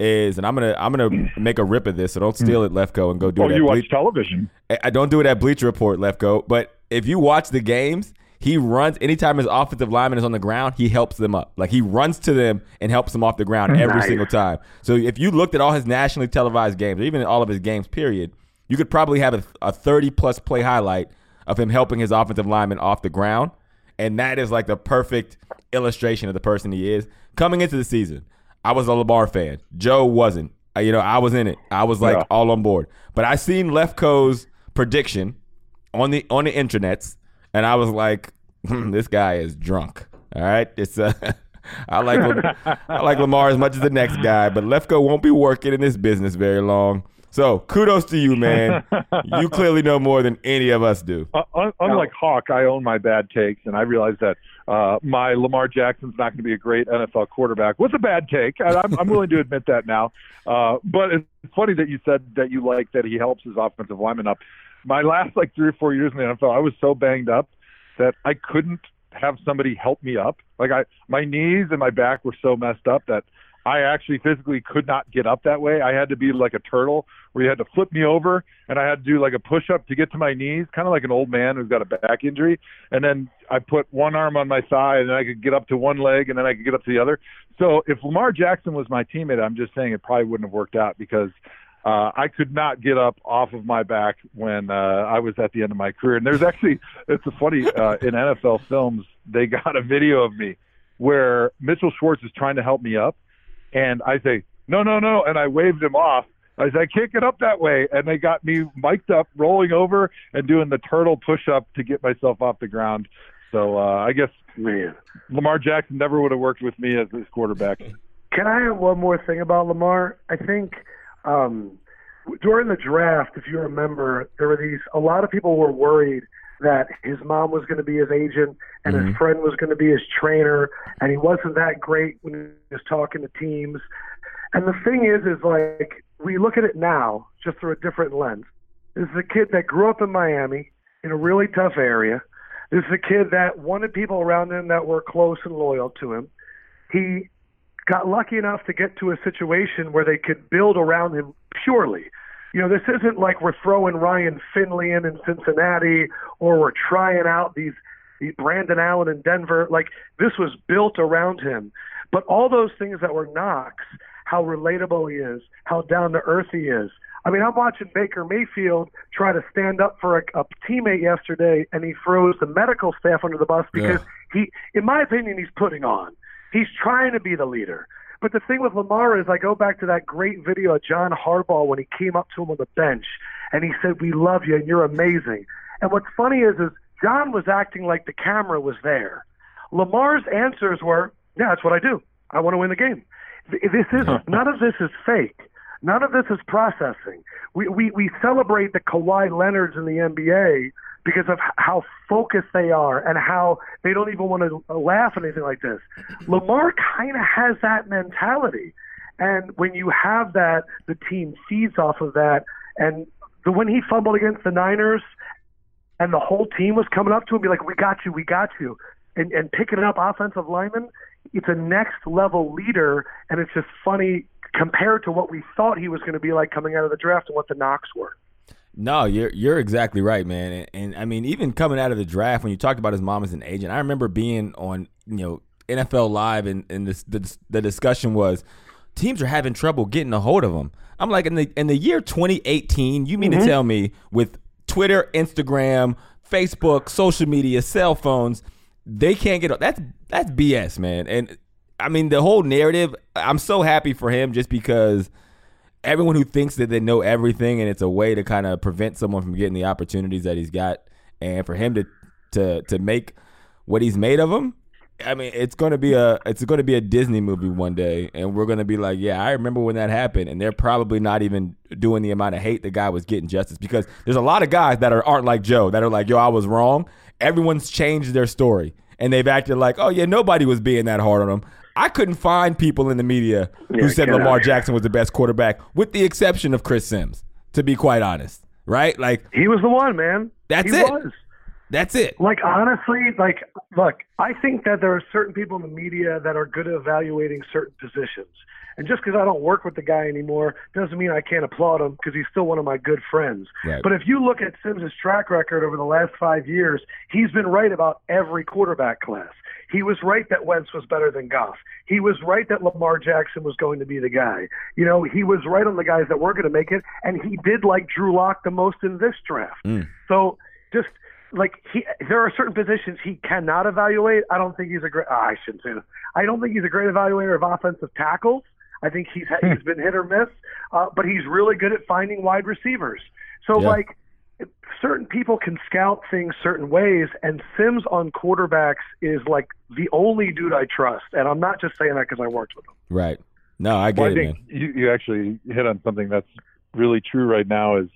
is, and I'm gonna I'm gonna make a rip of this, so don't steal it, Lefkoe, and go do Oh, it. at you watch Bleach- television? I- I don't do it at Bleacher Report, Lefkoe. But if you watch the games, he runs anytime his offensive lineman is on the ground, he helps them up. Like he runs to them and helps them off the ground every Nice. single time. So if you looked at all his nationally televised games, or even all of his games, period, you could probably have a, a 30 plus play highlight of him helping his offensive lineman off the ground. And that is like the perfect illustration of the person he is. Coming into the season, I was a Lamar fan. Joe wasn't. Uh, You know, I was in it. I was like Yeah. all on board. But I seen Lefkoe's prediction on the on the internets, and I was like, hmm, this guy is drunk. All right, it's uh, I like I like Lamar as much as the next guy, but Lefkoe won't be working in this business very long. So kudos to you, man. you clearly know more than any of us do. Uh, un- unlike Hawk, I own my bad takes, and I realize that uh, my Lamar Jackson's not going to be a great NFL quarterback. Was a bad take. and I'm, I'm willing to admit that now. Uh, but it's funny that you said that you like that he helps his offensive lineman up. My last like three or four years in the NFL, I was so banged up that I couldn't have somebody help me up. Like I, my knees and my back were so messed up that I actually physically could not get up that way. I had to be like a turtle where you had to flip me over and I had to do like a push up to get to my knees, kind of like an old man who's got a back injury. And then I put one arm on my thigh and then I could get up to one leg and then I could get up to the other. So if Lamar Jackson was my teammate, I'm just saying it probably wouldn't have worked out because uh, I could not get up off of my back when uh, I was at the end of my career. And there's actually, it's a funny, uh, in NFL films, they got a video of me where Mitchell Schwartz is trying to help me up and I say, no, no, no. And I waved him off. I said, I can't get up that way. And they got me mic'd up, rolling over and doing the turtle push up to get myself off the ground. So uh, I guess Man. Lamar Jackson never would have worked with me as his quarterback. Can I have one more thing about Lamar? I think um, during the draft, if you remember, there were these. A lot of people were worried that his mom was going to be his agent and his mm-hmm. friend was going to be his trainer, and he wasn't that great when he was talking to teams. And the thing is, is like we look at it now just through a different lens. This is a kid that grew up in Miami in a really tough area. This is a kid that wanted people around him that were close and loyal to him. He got lucky enough to get to a situation where they could build around him purely. You know, this isn't like we're throwing Ryan Finley in in Cincinnati or we're trying out these, these Brandon Allen in Denver. Like this was built around him. But all those things that were knocks, how relatable he is, how down to earth he is. I mean, I'm watching Baker Mayfield try to stand up for a, a teammate yesterday, and he throws the medical staff under the bus because he, in my opinion, he's putting on. He's trying to be the leader. But the thing with Lamar is, I go back to that great video of John Harbaugh when he came up to him on the bench and he said, "We love you and you're amazing." And what's funny is, is John was acting like the camera was there. Lamar's answers were, "Yeah, that's what I do. I want to win the game." This is none of this is fake. None of this is processing. We we we celebrate the Kawhi Leonards in the NBA because of how focused they are and how they don't even want to laugh at anything like this. Lamar kind of has that mentality. And when you have that, the team feeds off of that. And the, when he fumbled against the Niners and the whole team was coming up to him, be like, "We got you, we got you," and and picking up offensive linemen, it's a next level leader, and it's just funny compared to what we thought he was going to be like coming out of the draft and what the knocks were. No, you're you're exactly right, man. And, and I mean, even coming out of the draft, when you talked about his mom as an agent, I remember being on you know NFL Live, and and this, the the discussion was teams are having trouble getting a hold of him. I'm like, in the in the year 2018, you mean to mm-hmm. tell me with Twitter, Instagram, Facebook, social media, cell phones, they can't get that's that's BS, man. And I mean, the whole narrative. I'm so happy for him just because everyone who thinks that they know everything and it's a way to kind of prevent someone from getting the opportunities that he's got and for him to to to make what he's made of him I mean, it's gonna be a it's gonna be a Disney movie one day, and we're gonna be like, yeah, I remember when that happened, and they're probably not even doing the amount of hate the guy was getting justice because there's a lot of guys that are aren't like Joe that are like, yo, I was wrong. Everyone's changed their story, and they've acted like, oh yeah, nobody was being that hard on him. I couldn't find people in the media who Yeah, said Lamar. Jackson was the best quarterback, with the exception of Chris Sims, to be quite honest. Right? Like He was the one, man. That's he it. Was. that's it. Like honestly, like look, I think that there are certain people in the media that are good at evaluating certain positions. And just because I don't work with the guy anymore doesn't mean I can't applaud him because he's still one of my good friends. Right. But if you look at Sims' track record over the last five years, he's been right about every quarterback class. He was right that Wentz was better than Goff. He was right that Lamar Jackson was going to be the guy. You know, he was right on the guys that were going to make it, and he did like Drew Lock the most in this draft. So just like he, there are certain positions he cannot evaluate. I don't think he's a great. ah, I shouldn't say that. I don't think he's a great evaluator of offensive tackles. I think he's he's been hit or miss, uh, but he's really good at finding wide receivers. So Yeah. like certain people can scout things certain ways, and Sims on quarterbacks is like the only dude I trust. And I'm not just saying that because I worked with him. Right. No, I get Well, I it, think man. you, you actually hit on something that's really true right now is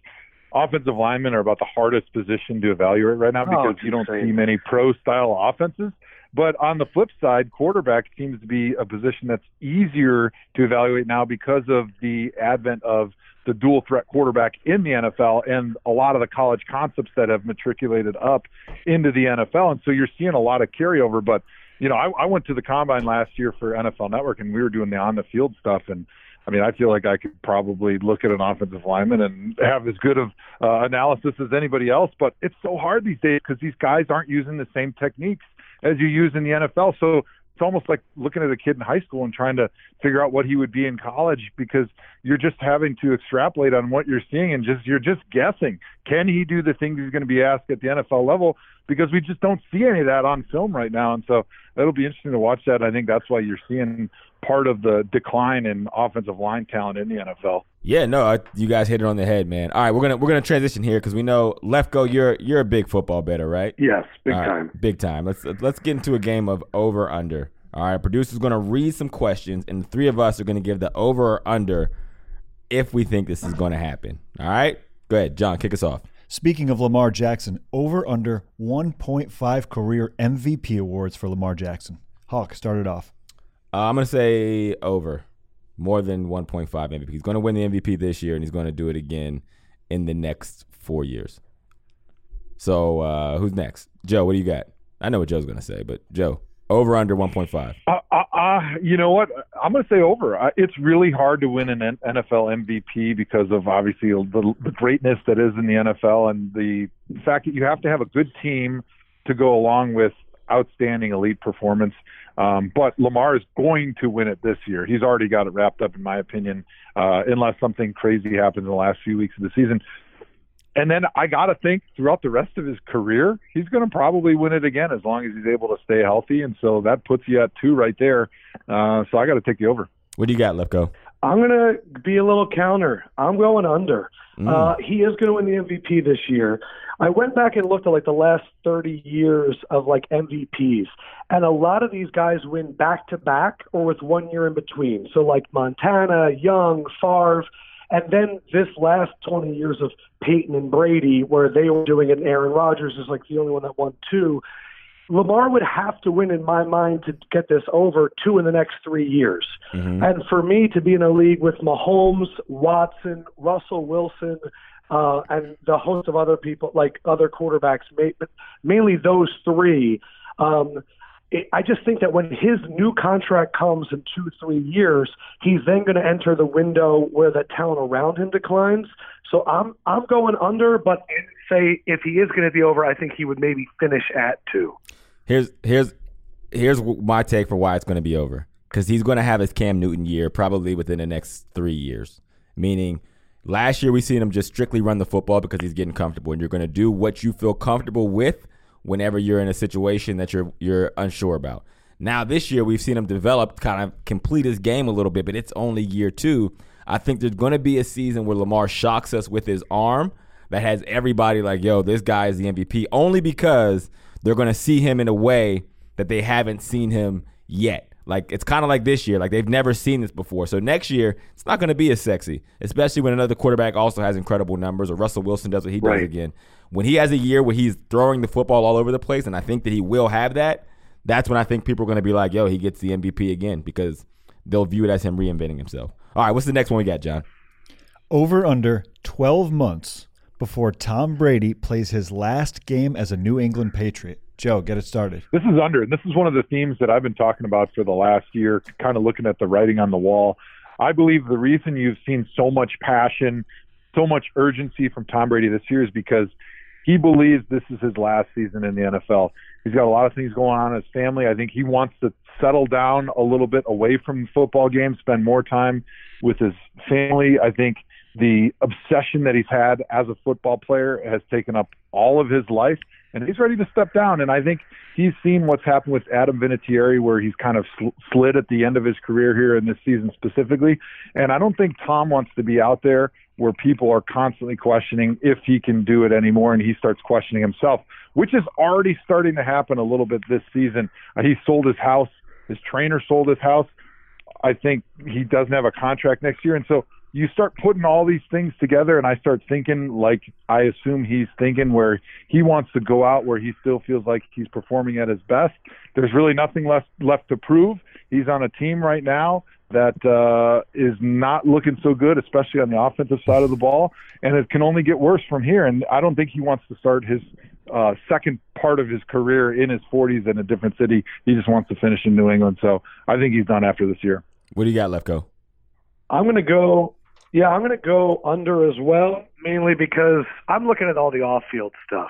offensive linemen are about the hardest position to evaluate right now Oh, because it's you don't insane. see many pro style offenses. But on the flip side, quarterback seems to be a position that's easier to evaluate now because of the advent of the dual threat quarterback in the NFL and a lot of the college concepts that have matriculated up into the NFL. And so you're seeing a lot of carryover. But you know, I, I went to the combine last year for NFL Network, and we were doing the on the field stuff, and I mean, I feel like I could probably look at an offensive lineman and have as good of uh, analysis as anybody else. But it's so hard these days because these guys aren't using the same techniques as you use in the NFL. So it's almost like looking at a kid in high school and trying to figure out what he would be in college because you're just having to extrapolate on what you're seeing and just you're just guessing. Can he do the things he's going to be asked at the NFL level? Because we just don't see any of that on film right now, and so it'll be interesting to watch that. I think that's why you're seeing part of the decline in offensive line talent in the NFL. Yeah, no, I, you guys hit it on the head, man. All right, we're gonna we're gonna transition here because we know Lefkoe, you're you're a big football better, right? Yes, big All right, time. big time. Let's let's get into a game of over under. All right, producer's gonna read some questions, and the three of us are gonna give the over or under if we think this is gonna happen. All right, go ahead, John, kick us off. Speaking of Lamar Jackson, over under 1.5 career MVP awards for Lamar Jackson. Hawk started off. Uh, I'm gonna say over, more than 1.5 MVP. He's gonna win the MVP this year, and he's gonna do it again in the next four years. So uh, who's next? Joe, what do you got? I know what Joe's gonna say, but Joe, over under 1.5. Uh, uh, uh, you know what? I'm to say over. It's really hard to win an NFL MVP because of obviously the, the greatness that is in the NFL and the fact that you have to have a good team to go along with outstanding elite performance. Um, but Lamar is going to win it this year. He's already got it wrapped up, in my opinion, uh, unless something crazy happens in the last few weeks of the season. And then I got to think throughout the rest of his career, he's going to probably win it again as long as he's able to stay healthy. And so that puts you at two right there. Uh, so I got to take the over. What do you got, Lefkoe? I'm going to be a little counter. I'm going under. Uh, he is going to win the MVP this year. I went back and looked at like the last 30 years of like MVPs, and a lot of these guys win back to back or with one year in between. So like Montana, Young, Favre, and then this last 20 years of Peyton and Brady, where they were doing it. and Aaron Rodgers is like the only one that won two. Lamar would have to win, in my mind, to get this over two in the next three years. Mm-hmm. And for me to be in a league with Mahomes, Watson, Russell Wilson, uh, and the host of other people, like other quarterbacks, mainly those three, um, I just think that when his new contract comes in two, three years, he's then going to enter the window where the talent around him declines. So I'm I'm going under, but say if he is going to be over, I think he would maybe finish at two. Here's here's here's my take for why it's going to be over. Because he's going to have his Cam Newton year probably within the next three years. Meaning, last year we seen him just strictly run the football because he's getting comfortable, and you're going to do what you feel comfortable with whenever you're in a situation that you're you're unsure about. Now this year we've seen him develop, kind of complete his game a little bit, but it's only year two. I think there's going to be a season where Lamar shocks us with his arm that has everybody like, yo, this guy is the MVP, only because they're going to see him in a way that they haven't seen him yet. Like it's kind of like this year, like they've never seen this before. So next year, it's not going to be as sexy, especially when another quarterback also has incredible numbers, or Russell Wilson does what he does again. When he has a year where he's throwing the football all over the place, and I think that he will have that, that's when I think people are going to be like, "Yo, he gets the MVP again," because they'll view it as him reinventing himself. All right, what's the next one we got, John? Over under 12 months before Tom Brady plays his last game as a New England Patriot. Joe, get it started. This is under, and this is one of the themes that I've been talking about for the last year, kind of looking at the writing on the wall. I believe the reason you've seen so much passion, so much urgency from Tom Brady this year is because he believes this is his last season in the NFL. He's got a lot of things going on in his family. I think he wants to settle down a little bit away from football games, spend more time with his family. I think the obsession that he's had as a football player has taken up all of his life, and he's ready to step down. And I think he's seen what's happened with Adam Vinatieri, where he's kind of sl- slid at the end of his career here in this season specifically. And I don't think Tom wants to be out there where people are constantly questioning if he can do it anymore, and he starts questioning himself, which is already starting to happen a little bit this season. Uh, he sold his house. His trainer sold his house. I think he doesn't have a contract next year. And so you start putting all these things together, and I start thinking like I assume he's thinking where he wants to go out where he still feels like he's performing at his best. There's really nothing left left to prove. He's on a team right now that uh, is not looking so good, especially on the offensive side of the ball, and it can only get worse from here. And I don't think he wants to start his uh, second part of his career in his 40s in a different city. He just wants to finish in New England. So I think he's done after this year. What do you got, Lefkoe? I'm going to go. Yeah, I'm going to go under as well, mainly because I'm looking at all the off-field stuff,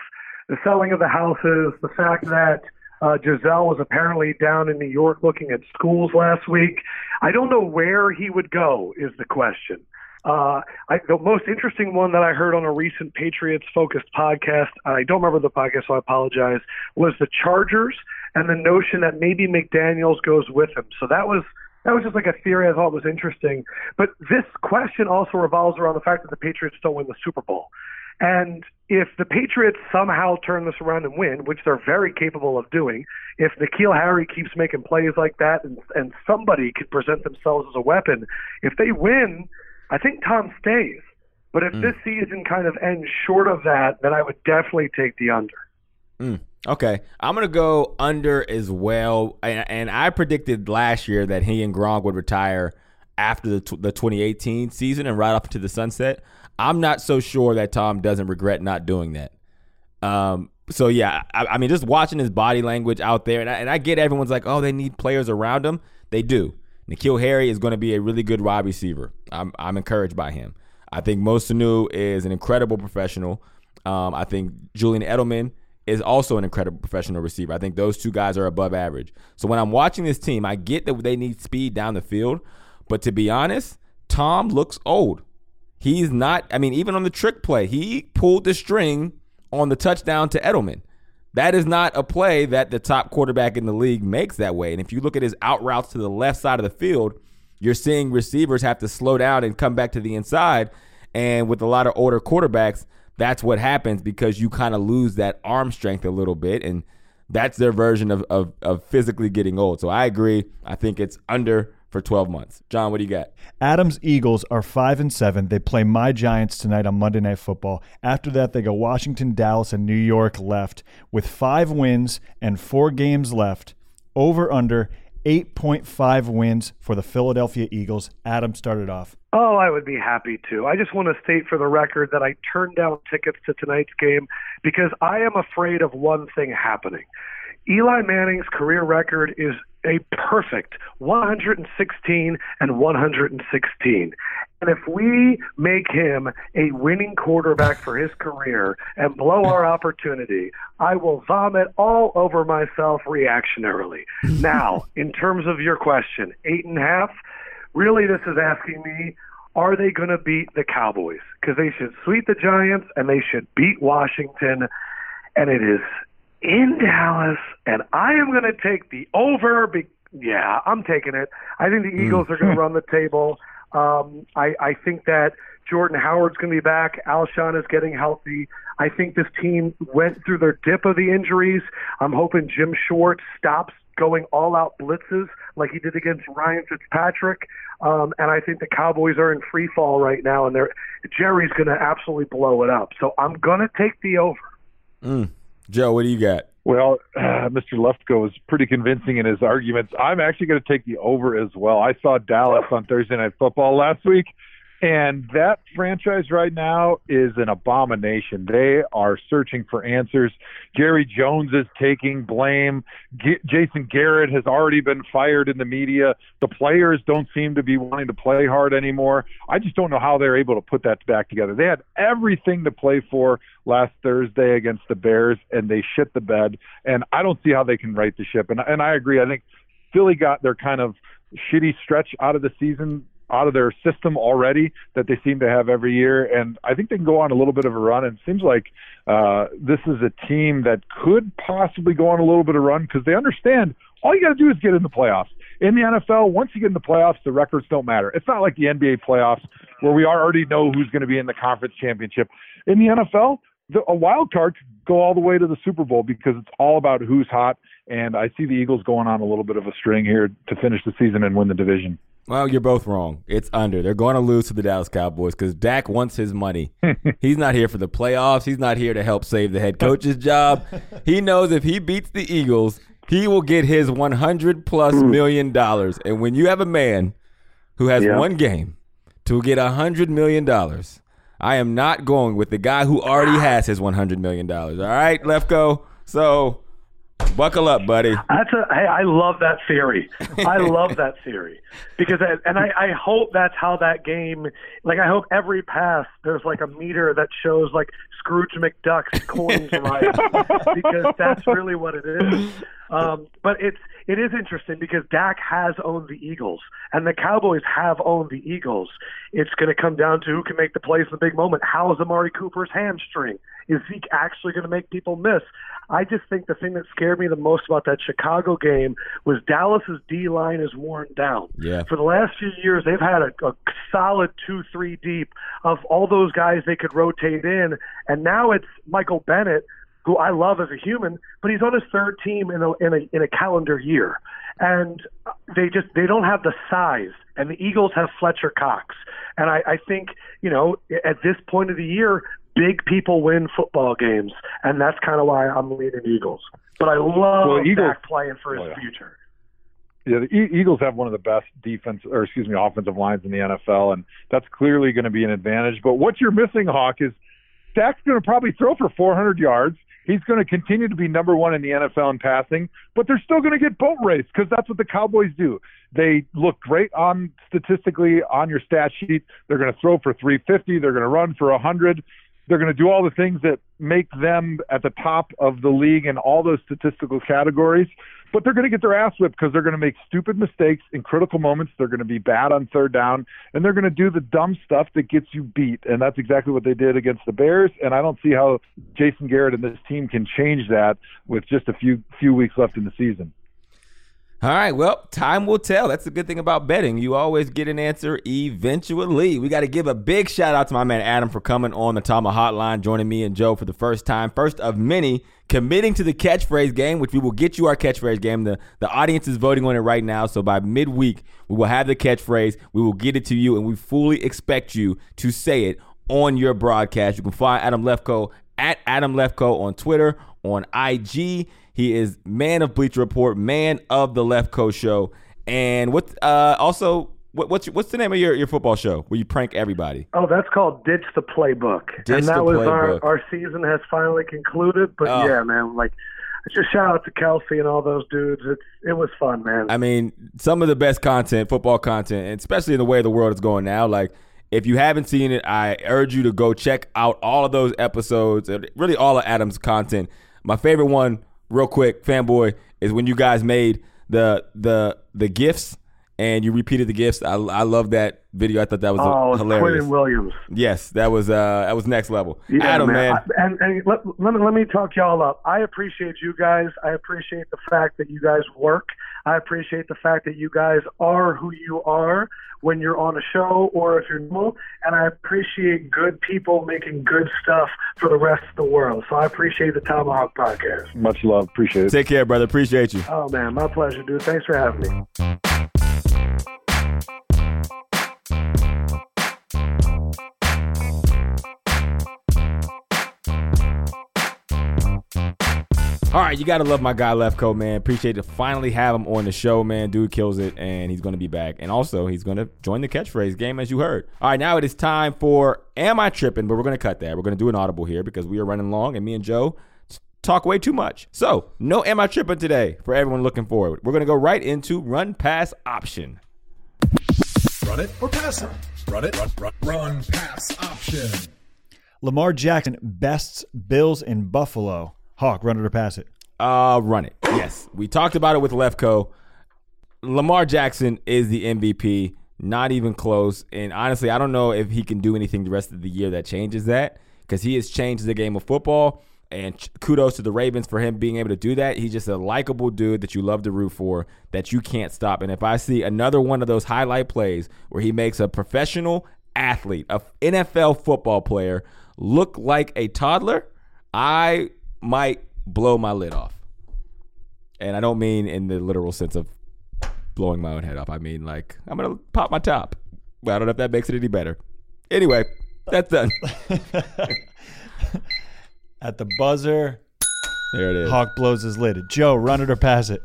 the selling of the houses, the fact that uh, Gisele was apparently down in New York looking at schools last week. I don't know where he would go. Is the question. Uh, I, the most interesting one that I heard on a recent Patriots focused podcast, I don't remember the podcast, so I apologize, was the Chargers and the notion that maybe McDaniels goes with him. So that was that was just like a theory I thought was interesting. But this question also revolves around the fact that the Patriots don't win the Super Bowl. And if the Patriots somehow turn this around and win, which they're very capable of doing, if N'Keal Harry keeps making plays like that and, and somebody could present themselves as a weapon, if they win, I think Tom stays. But if mm. this season kind of ends short of that, then I would definitely take the under. Mm. Okay, I'm gonna go under as well, and, and, I predicted last year that he and Gronk would retire after the, the 2018 season and right off to the sunset. I'm not so sure that Tom doesn't regret not doing that. Um, so yeah, I, I mean, just watching his body language out there, and I, and I get everyone's like, oh, they need players around him. They do. N'Keal Harry is going to be a really good wide receiver. I'm, I'm encouraged by him. I think Mo Sanu is an incredible professional. Um, I think Julian Edelman is also an incredible professional receiver. I think those two guys are above average. So when I'm watching this team, I get that they need speed down the field, but to be honest, Tom looks old. He's not, I mean, even on the trick play, he pulled the string on the touchdown to Edelman. That is not a play that the top quarterback in the league makes that way. And if you look at his out routes to the left side of the field, you're seeing receivers have to slow down and come back to the inside. And with a lot of older quarterbacks, that's what happens because you kind of lose that arm strength a little bit. And that's their version of, of, of physically getting old. So I agree. I think it's under for 12 months. John, what do you got? Adams Eagles are 5 and 7. They play my Giants tonight on Monday Night Football. After that, they go Washington, Dallas, and New York left with 5 wins and 4 games left. Over under 8.5 wins for the Philadelphia Eagles. Adam started off. Oh, I would be happy to. I just want to state for the record that I turned down tickets to tonight's game because I am afraid of one thing happening. Eli Manning's career record is a perfect 116 and 116. And if we make him a winning quarterback for his career and blow our opportunity, I will vomit all over myself reactionarily. now, in terms of your question, eight and a half, really this is asking me are they going to beat the Cowboys? Because they should sweep the Giants and they should beat Washington. And it is in Dallas, and I am going to take the over. Be- yeah, I'm taking it. I think the hmm. Eagles are going to run the table. Um, I, I think that Jordan Howard's going to be back. Alshon is getting healthy. I think this team went through their dip of the injuries. I'm hoping Jim Schwartz stops going all out blitzes like he did against Ryan Fitzpatrick. Um, and I think the Cowboys are in free fall right now, and they're Jerry's going to absolutely blow it up. So I'm going to take the over. Mm. Joe, what do you got? Well, uh, Mr. Lefkoe was pretty convincing in his arguments. I'm actually going to take the over as well. I saw Dallas on Thursday Night Football last week, and that franchise right now is an abomination. They are searching for answers. Jerry Jones is taking blame. G- Jason Garrett has already been fired in the media. The players don't seem to be wanting to play hard anymore. I just don't know how they're able to put that back together. They had everything to play for last Thursday against the Bears, and they shit the bed. And I don't see how they can right the ship. And, and I agree. I think Philly got their kind of shitty stretch out of the season out of their system already that they seem to have every year. And I think they can go on a little bit of a run. And it seems like uh, this is a team that could possibly go on a little bit of a run because they understand all you got to do is get in the playoffs. In the NFL, once you get in the playoffs, the records don't matter. It's not like the NBA playoffs where we already know who's going to be in the conference championship. In the NFL, the, a wild card could go all the way to the Super Bowl because it's all about who's hot. And I see the Eagles going on a little bit of a string here to finish the season and win the division. Well, you're both wrong. It's under. They're going to lose to the Dallas Cowboys because Dak wants his money. He's not here for the playoffs. He's not here to help save the head coach's job. He knows if he beats the Eagles, he will get his 100 plus hmm. million dollars. And when you have a man who has yeah. one game to get 100 million dollars, I am not going with the guy who already ah. has his $100 million. All right, Lefkoe. So buckle up, buddy. That's a hey, I love that theory. I love that theory because I, and I, I hope that's how that game. Like I hope every pass there's like a meter that shows like Scrooge McDuck's coins right because that's really what it is. Um, but it's it is interesting because Dak has owned the Eagles and the Cowboys have owned the Eagles. It's going to come down to who can make the plays in the big moment. How is Amari Cooper's hamstring? Is Zeke actually going to make people miss? I just think the thing that scared me the most about that Chicago game was Dallas's D line is worn down. Yeah. For the last few years, they've had a, a solid two, three deep of all those guys they could rotate in, and now it's Michael Bennett who I love as a human, but he's on his third team in a in a in a calendar year, and they just they don't have the size. And the Eagles have Fletcher Cox, and I, I think you know at this point of the year, big people win football games, and that's kind of why I'm leaning Eagles. But I love Well, Eagles- Dak playing for his Oh, yeah. future. Yeah, the E- Eagles have one of the best defense, or excuse me, offensive lines in the NFL, and that's clearly going to be an advantage. But what you're missing, Hawk, is Dak's going to probably throw for 400 yards. He's going to continue to be number one in the NFL in passing, but they're still going to get boat raced because that's what the Cowboys do. They look great on statistically on your stat sheet. They're going to throw for 350. They're going to run for 100. They're going to do all the things that make them at the top of the league in all those statistical categories. But they're going to get their ass whipped because they're going to make stupid mistakes in critical moments. They're going to be bad on third down, and they're going to do the dumb stuff that gets you beat. And that's exactly what they did against the Bears. And I don't see how Jason Garrett and this team can change that with just a few few weeks left in the season. All right, well, time will tell. That's the good thing about betting. You always get an answer eventually. We got to give a big shout out to my man Adam for coming on the Tama Hotline, joining me and Joe for the first time, first of many, committing to the catchphrase game, which we will get you our catchphrase game. The the audience is voting on it right now, so by midweek we will have the catchphrase. We will get it to you, and we fully expect you to say it on your broadcast. You can find Adam Lefkoe at Adam Lefkoe on Twitter, on IG. He is man of Bleacher Report, man of the Left Coast Show, and what? Uh, also, what, what's what's the name of your, your football show where you prank everybody? Oh, that's called Ditch the Playbook. Ditch and that was Playbook. our our season has finally concluded. But Oh. yeah, man, like just shout out to Kelce and all those dudes. It's it was fun, man. I mean, some of the best content, football content, and especially in the way the world is going now. Like, if you haven't seen it, I urge you to go check out all of those episodes and really all of Adam's content. My favorite one, real quick, fanboy, is when you guys made the the the gifts and you repeated the gifts. I, I love that video. I thought that was oh, hilarious. Quinnen Williams. Yes, that was uh that was next level. Yeah, Adam, man. I- and and let, let me let me talk y'all up. I appreciate you guys. I appreciate the fact that you guys work. I appreciate the fact that you guys are who you are when you're on a show or if you're normal. And I appreciate good people making good stuff for the rest of the world. So I appreciate the ThomaHawk podcast. Much love, appreciate it. Take care, brother. Appreciate you. Oh man, my pleasure, dude. Thanks for having me. All right, you gotta love my guy Lefkoe, man. Appreciate to finally have him on the show, man. Dude kills it, and he's gonna be back. And also, he's gonna join the catchphrase game, as you heard. All right, now it is time for Am I Tripping? But we're gonna cut that. We're gonna do an audible here because we are running long, and me and Joe talk way too much. So, no Am I Tripping today for everyone looking forward. We're gonna go right into run pass option. Run it or pass it. Run it. Run, run, run pass option. Lamar Jackson bests Bills in Buffalo. Hawk, run it or pass it. Uh, run it. Yes, we talked about it with Lefkoe. Lamar Jackson is the MVP, not even close. And honestly, I don't know if he can do anything the rest of the year that changes that because he has changed the game of football. And kudos to the Ravens for him being able to do that. He's just a likable dude that you love to root for, that you can't stop. And if I see another one of those highlight plays where he makes a professional athlete, a NFL football player, look like a toddler, I might blow my lid off. And I don't mean in the literal sense of blowing my own head off. I mean like I'm gonna pop my top. But I don't know if that makes it any better. Anyway, that's done. At the buzzer, There it is. Hawk blows his lid. Joe, run it or pass it.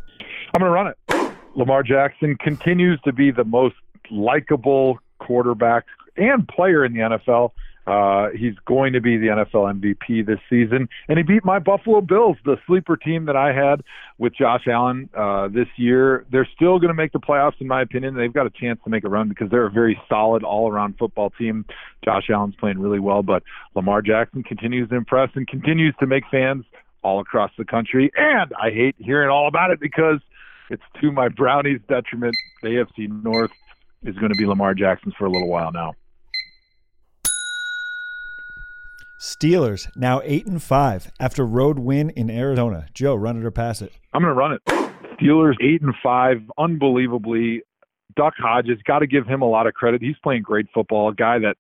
I'm going to run it. Lamar Jackson continues to be the most likable quarterback and player in the NFL. Uh, he's going to be the NFL MVP this season, and he beat my Buffalo Bills, the sleeper team that I had with Josh Allen uh, this year. They're still going to make the playoffs, in my opinion. They've got a chance to make a run because they're a very solid all-around football team. Josh Allen's playing really well, but Lamar Jackson continues to impress and continues to make fans all across the country. And I hate hearing all about it because it's to my Brownies' detriment. The AFC North is going to be Lamar Jackson's for a little while now. Steelers now eight and five after road win in Arizona. Joe, run it or pass it. I'm going to run it. Steelers eight and five, unbelievably. Duck Hodges, got to give him a lot of credit. He's playing great football. A guy that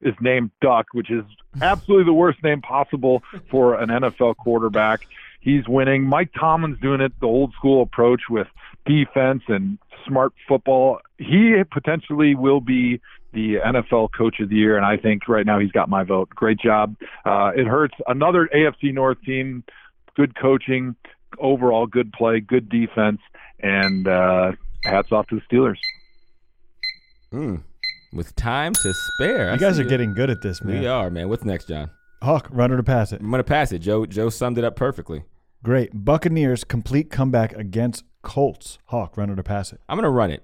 is named Duck, which is absolutely the worst name possible for an NFL quarterback. He's winning. Mike Tomlin's doing it the old school approach with defense and smart football. He potentially will be the NFL Coach of the Year, and I think right now he's got my vote. Great job. Uh, it hurts another AFC North team. Good coaching, overall good play, good defense, and uh, hats off to the Steelers. Mm. With time to spare. I You guys are it. getting good at this, man. We are, man. What's next, John? Hawk, run to pass it. I'm gonna pass it. Joe Joe summed it up perfectly. Great. Buccaneers complete comeback against Colts. Hawk, run to pass it. I'm gonna run it.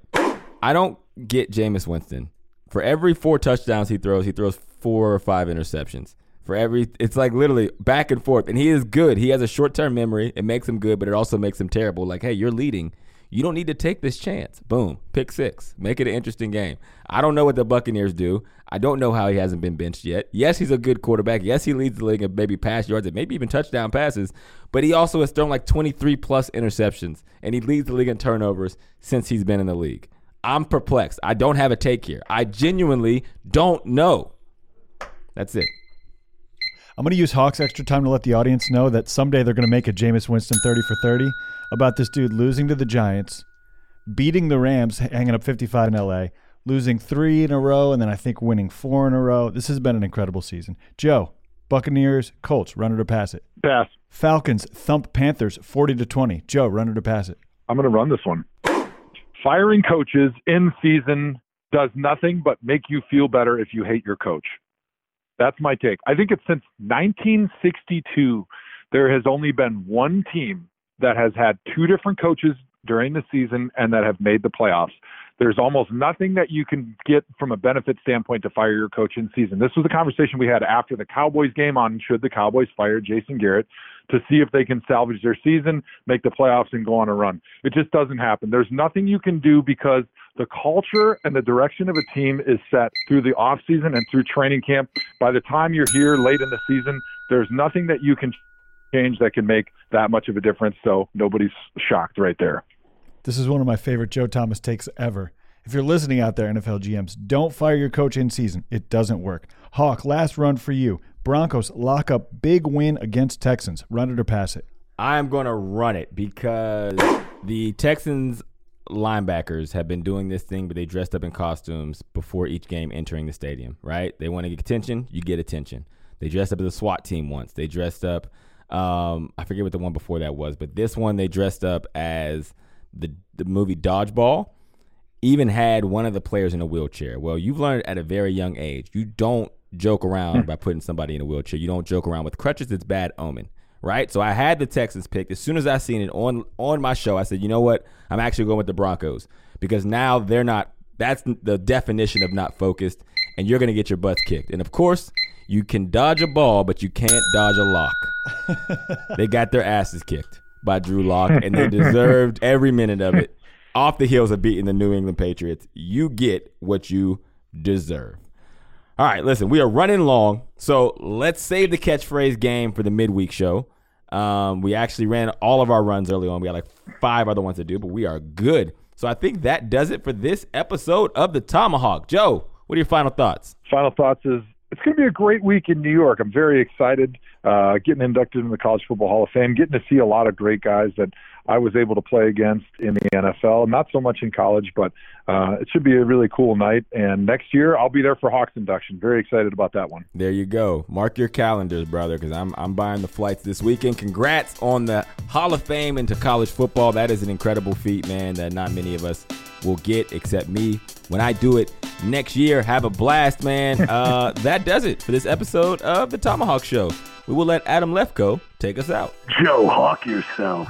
I don't get Jameis Winston. For every four touchdowns he throws, he throws four or five interceptions. For every, it's like literally back and forth, and he is good. He has a short term memory. It makes him good, but it also makes him terrible. Like, hey, you're leading. You don't need to take this chance. Boom, pick six. Make it an interesting game. I don't know what the Buccaneers do. I don't know how he hasn't been benched yet. Yes, he's a good quarterback. Yes, he leads the league in maybe pass yards and maybe even touchdown passes, but he also has thrown like 23 plus interceptions, and he leads the league in turnovers since he's been in the league. I'm perplexed. I don't have a take here. I genuinely don't know. That's it. I'm going to use Hawk's extra time to let the audience know that someday they're going to make a Jameis Winston 30 for 30 about this dude losing to the Giants, beating the Rams, hanging up 55 in LA, losing three in a row, and then I think winning four in a row. This has been an incredible season. Joe, Buccaneers, Colts, run it or pass it. Pass. Falcons thump Panthers 40 to 20. Joe, run it or pass it. I'm going to run this one. Firing coaches in season does nothing but make you feel better if you hate your coach. That's my take. I think it's since 1962 there has only been one team that has had two different coaches during the season and that have made the playoffs. There's almost nothing that you can get from a benefit standpoint to fire your coach in season. This was the conversation we had after the Cowboys game on should the Cowboys fire Jason Garrett to see if they can salvage their season, make the playoffs, and go on a run. It just doesn't happen. There's nothing you can do because the culture and the direction of a team is set through the off season and through training camp. By the time you're here late in the season, there's nothing that you can change that can make that much of a difference. So nobody's shocked right there. This is one of my favorite Joe Thomas takes ever. If you're listening out there, NFL GMs, don't fire your coach in season. It doesn't work. Hawk, last run for you. Broncos lock up big win against Texans. Run it or pass it. I am going to run it because the Texans linebackers have been doing this thing, but they dressed up in costumes before each game entering the stadium, right? They want to get attention, you get attention. They dressed up as a SWAT team once. They dressed up, um, I forget what the one before that was, but this one they dressed up as the, the movie Dodgeball. Even had one of the players in a wheelchair. Well, you've learned at a very young age, you don't joke around hmm. by putting somebody in a wheelchair. You don't joke around with crutches. It's bad omen, right? So I had the Texans picked. As soon as I seen it on on my show, I said, you know what? I'm actually going with the Broncos because now they're not. That's the definition of not focused, and you're going to get your butts kicked. And of course, you can dodge a ball, but you can't dodge a lock. they got their asses kicked by Drew Lock, and they deserved every minute of it. Off the heels of beating the New England Patriots, you get what you deserve. All right, listen, we are running long, so let's save the catchphrase game for the midweek show. Um, we actually ran all of our runs early on. We had like five other ones to do, but we are good. So I think that does it for this episode of the ThomaHawk. Joe, what are your final thoughts? Final thoughts is it's going to be a great week in New York. I'm very excited uh, getting inducted in the College Football Hall of Fame, getting to see a lot of great guys that I was able to play against in the NFL. Not so much in college, but uh, it should be a really cool night. And next year, I'll be there for Hawks induction. Very excited about that one. There you go. Mark your calendars, brother, because I'm I'm buying the flights this weekend. Congrats on the Hall of Fame into college football. That is an incredible feat, man. That not many of us will get, except me. when I do it next year. Have a blast, man. Uh, that does it for this episode of the ThomaHawk Show. We will let Adam Lefkoe take us out. Joe, hawk yourself.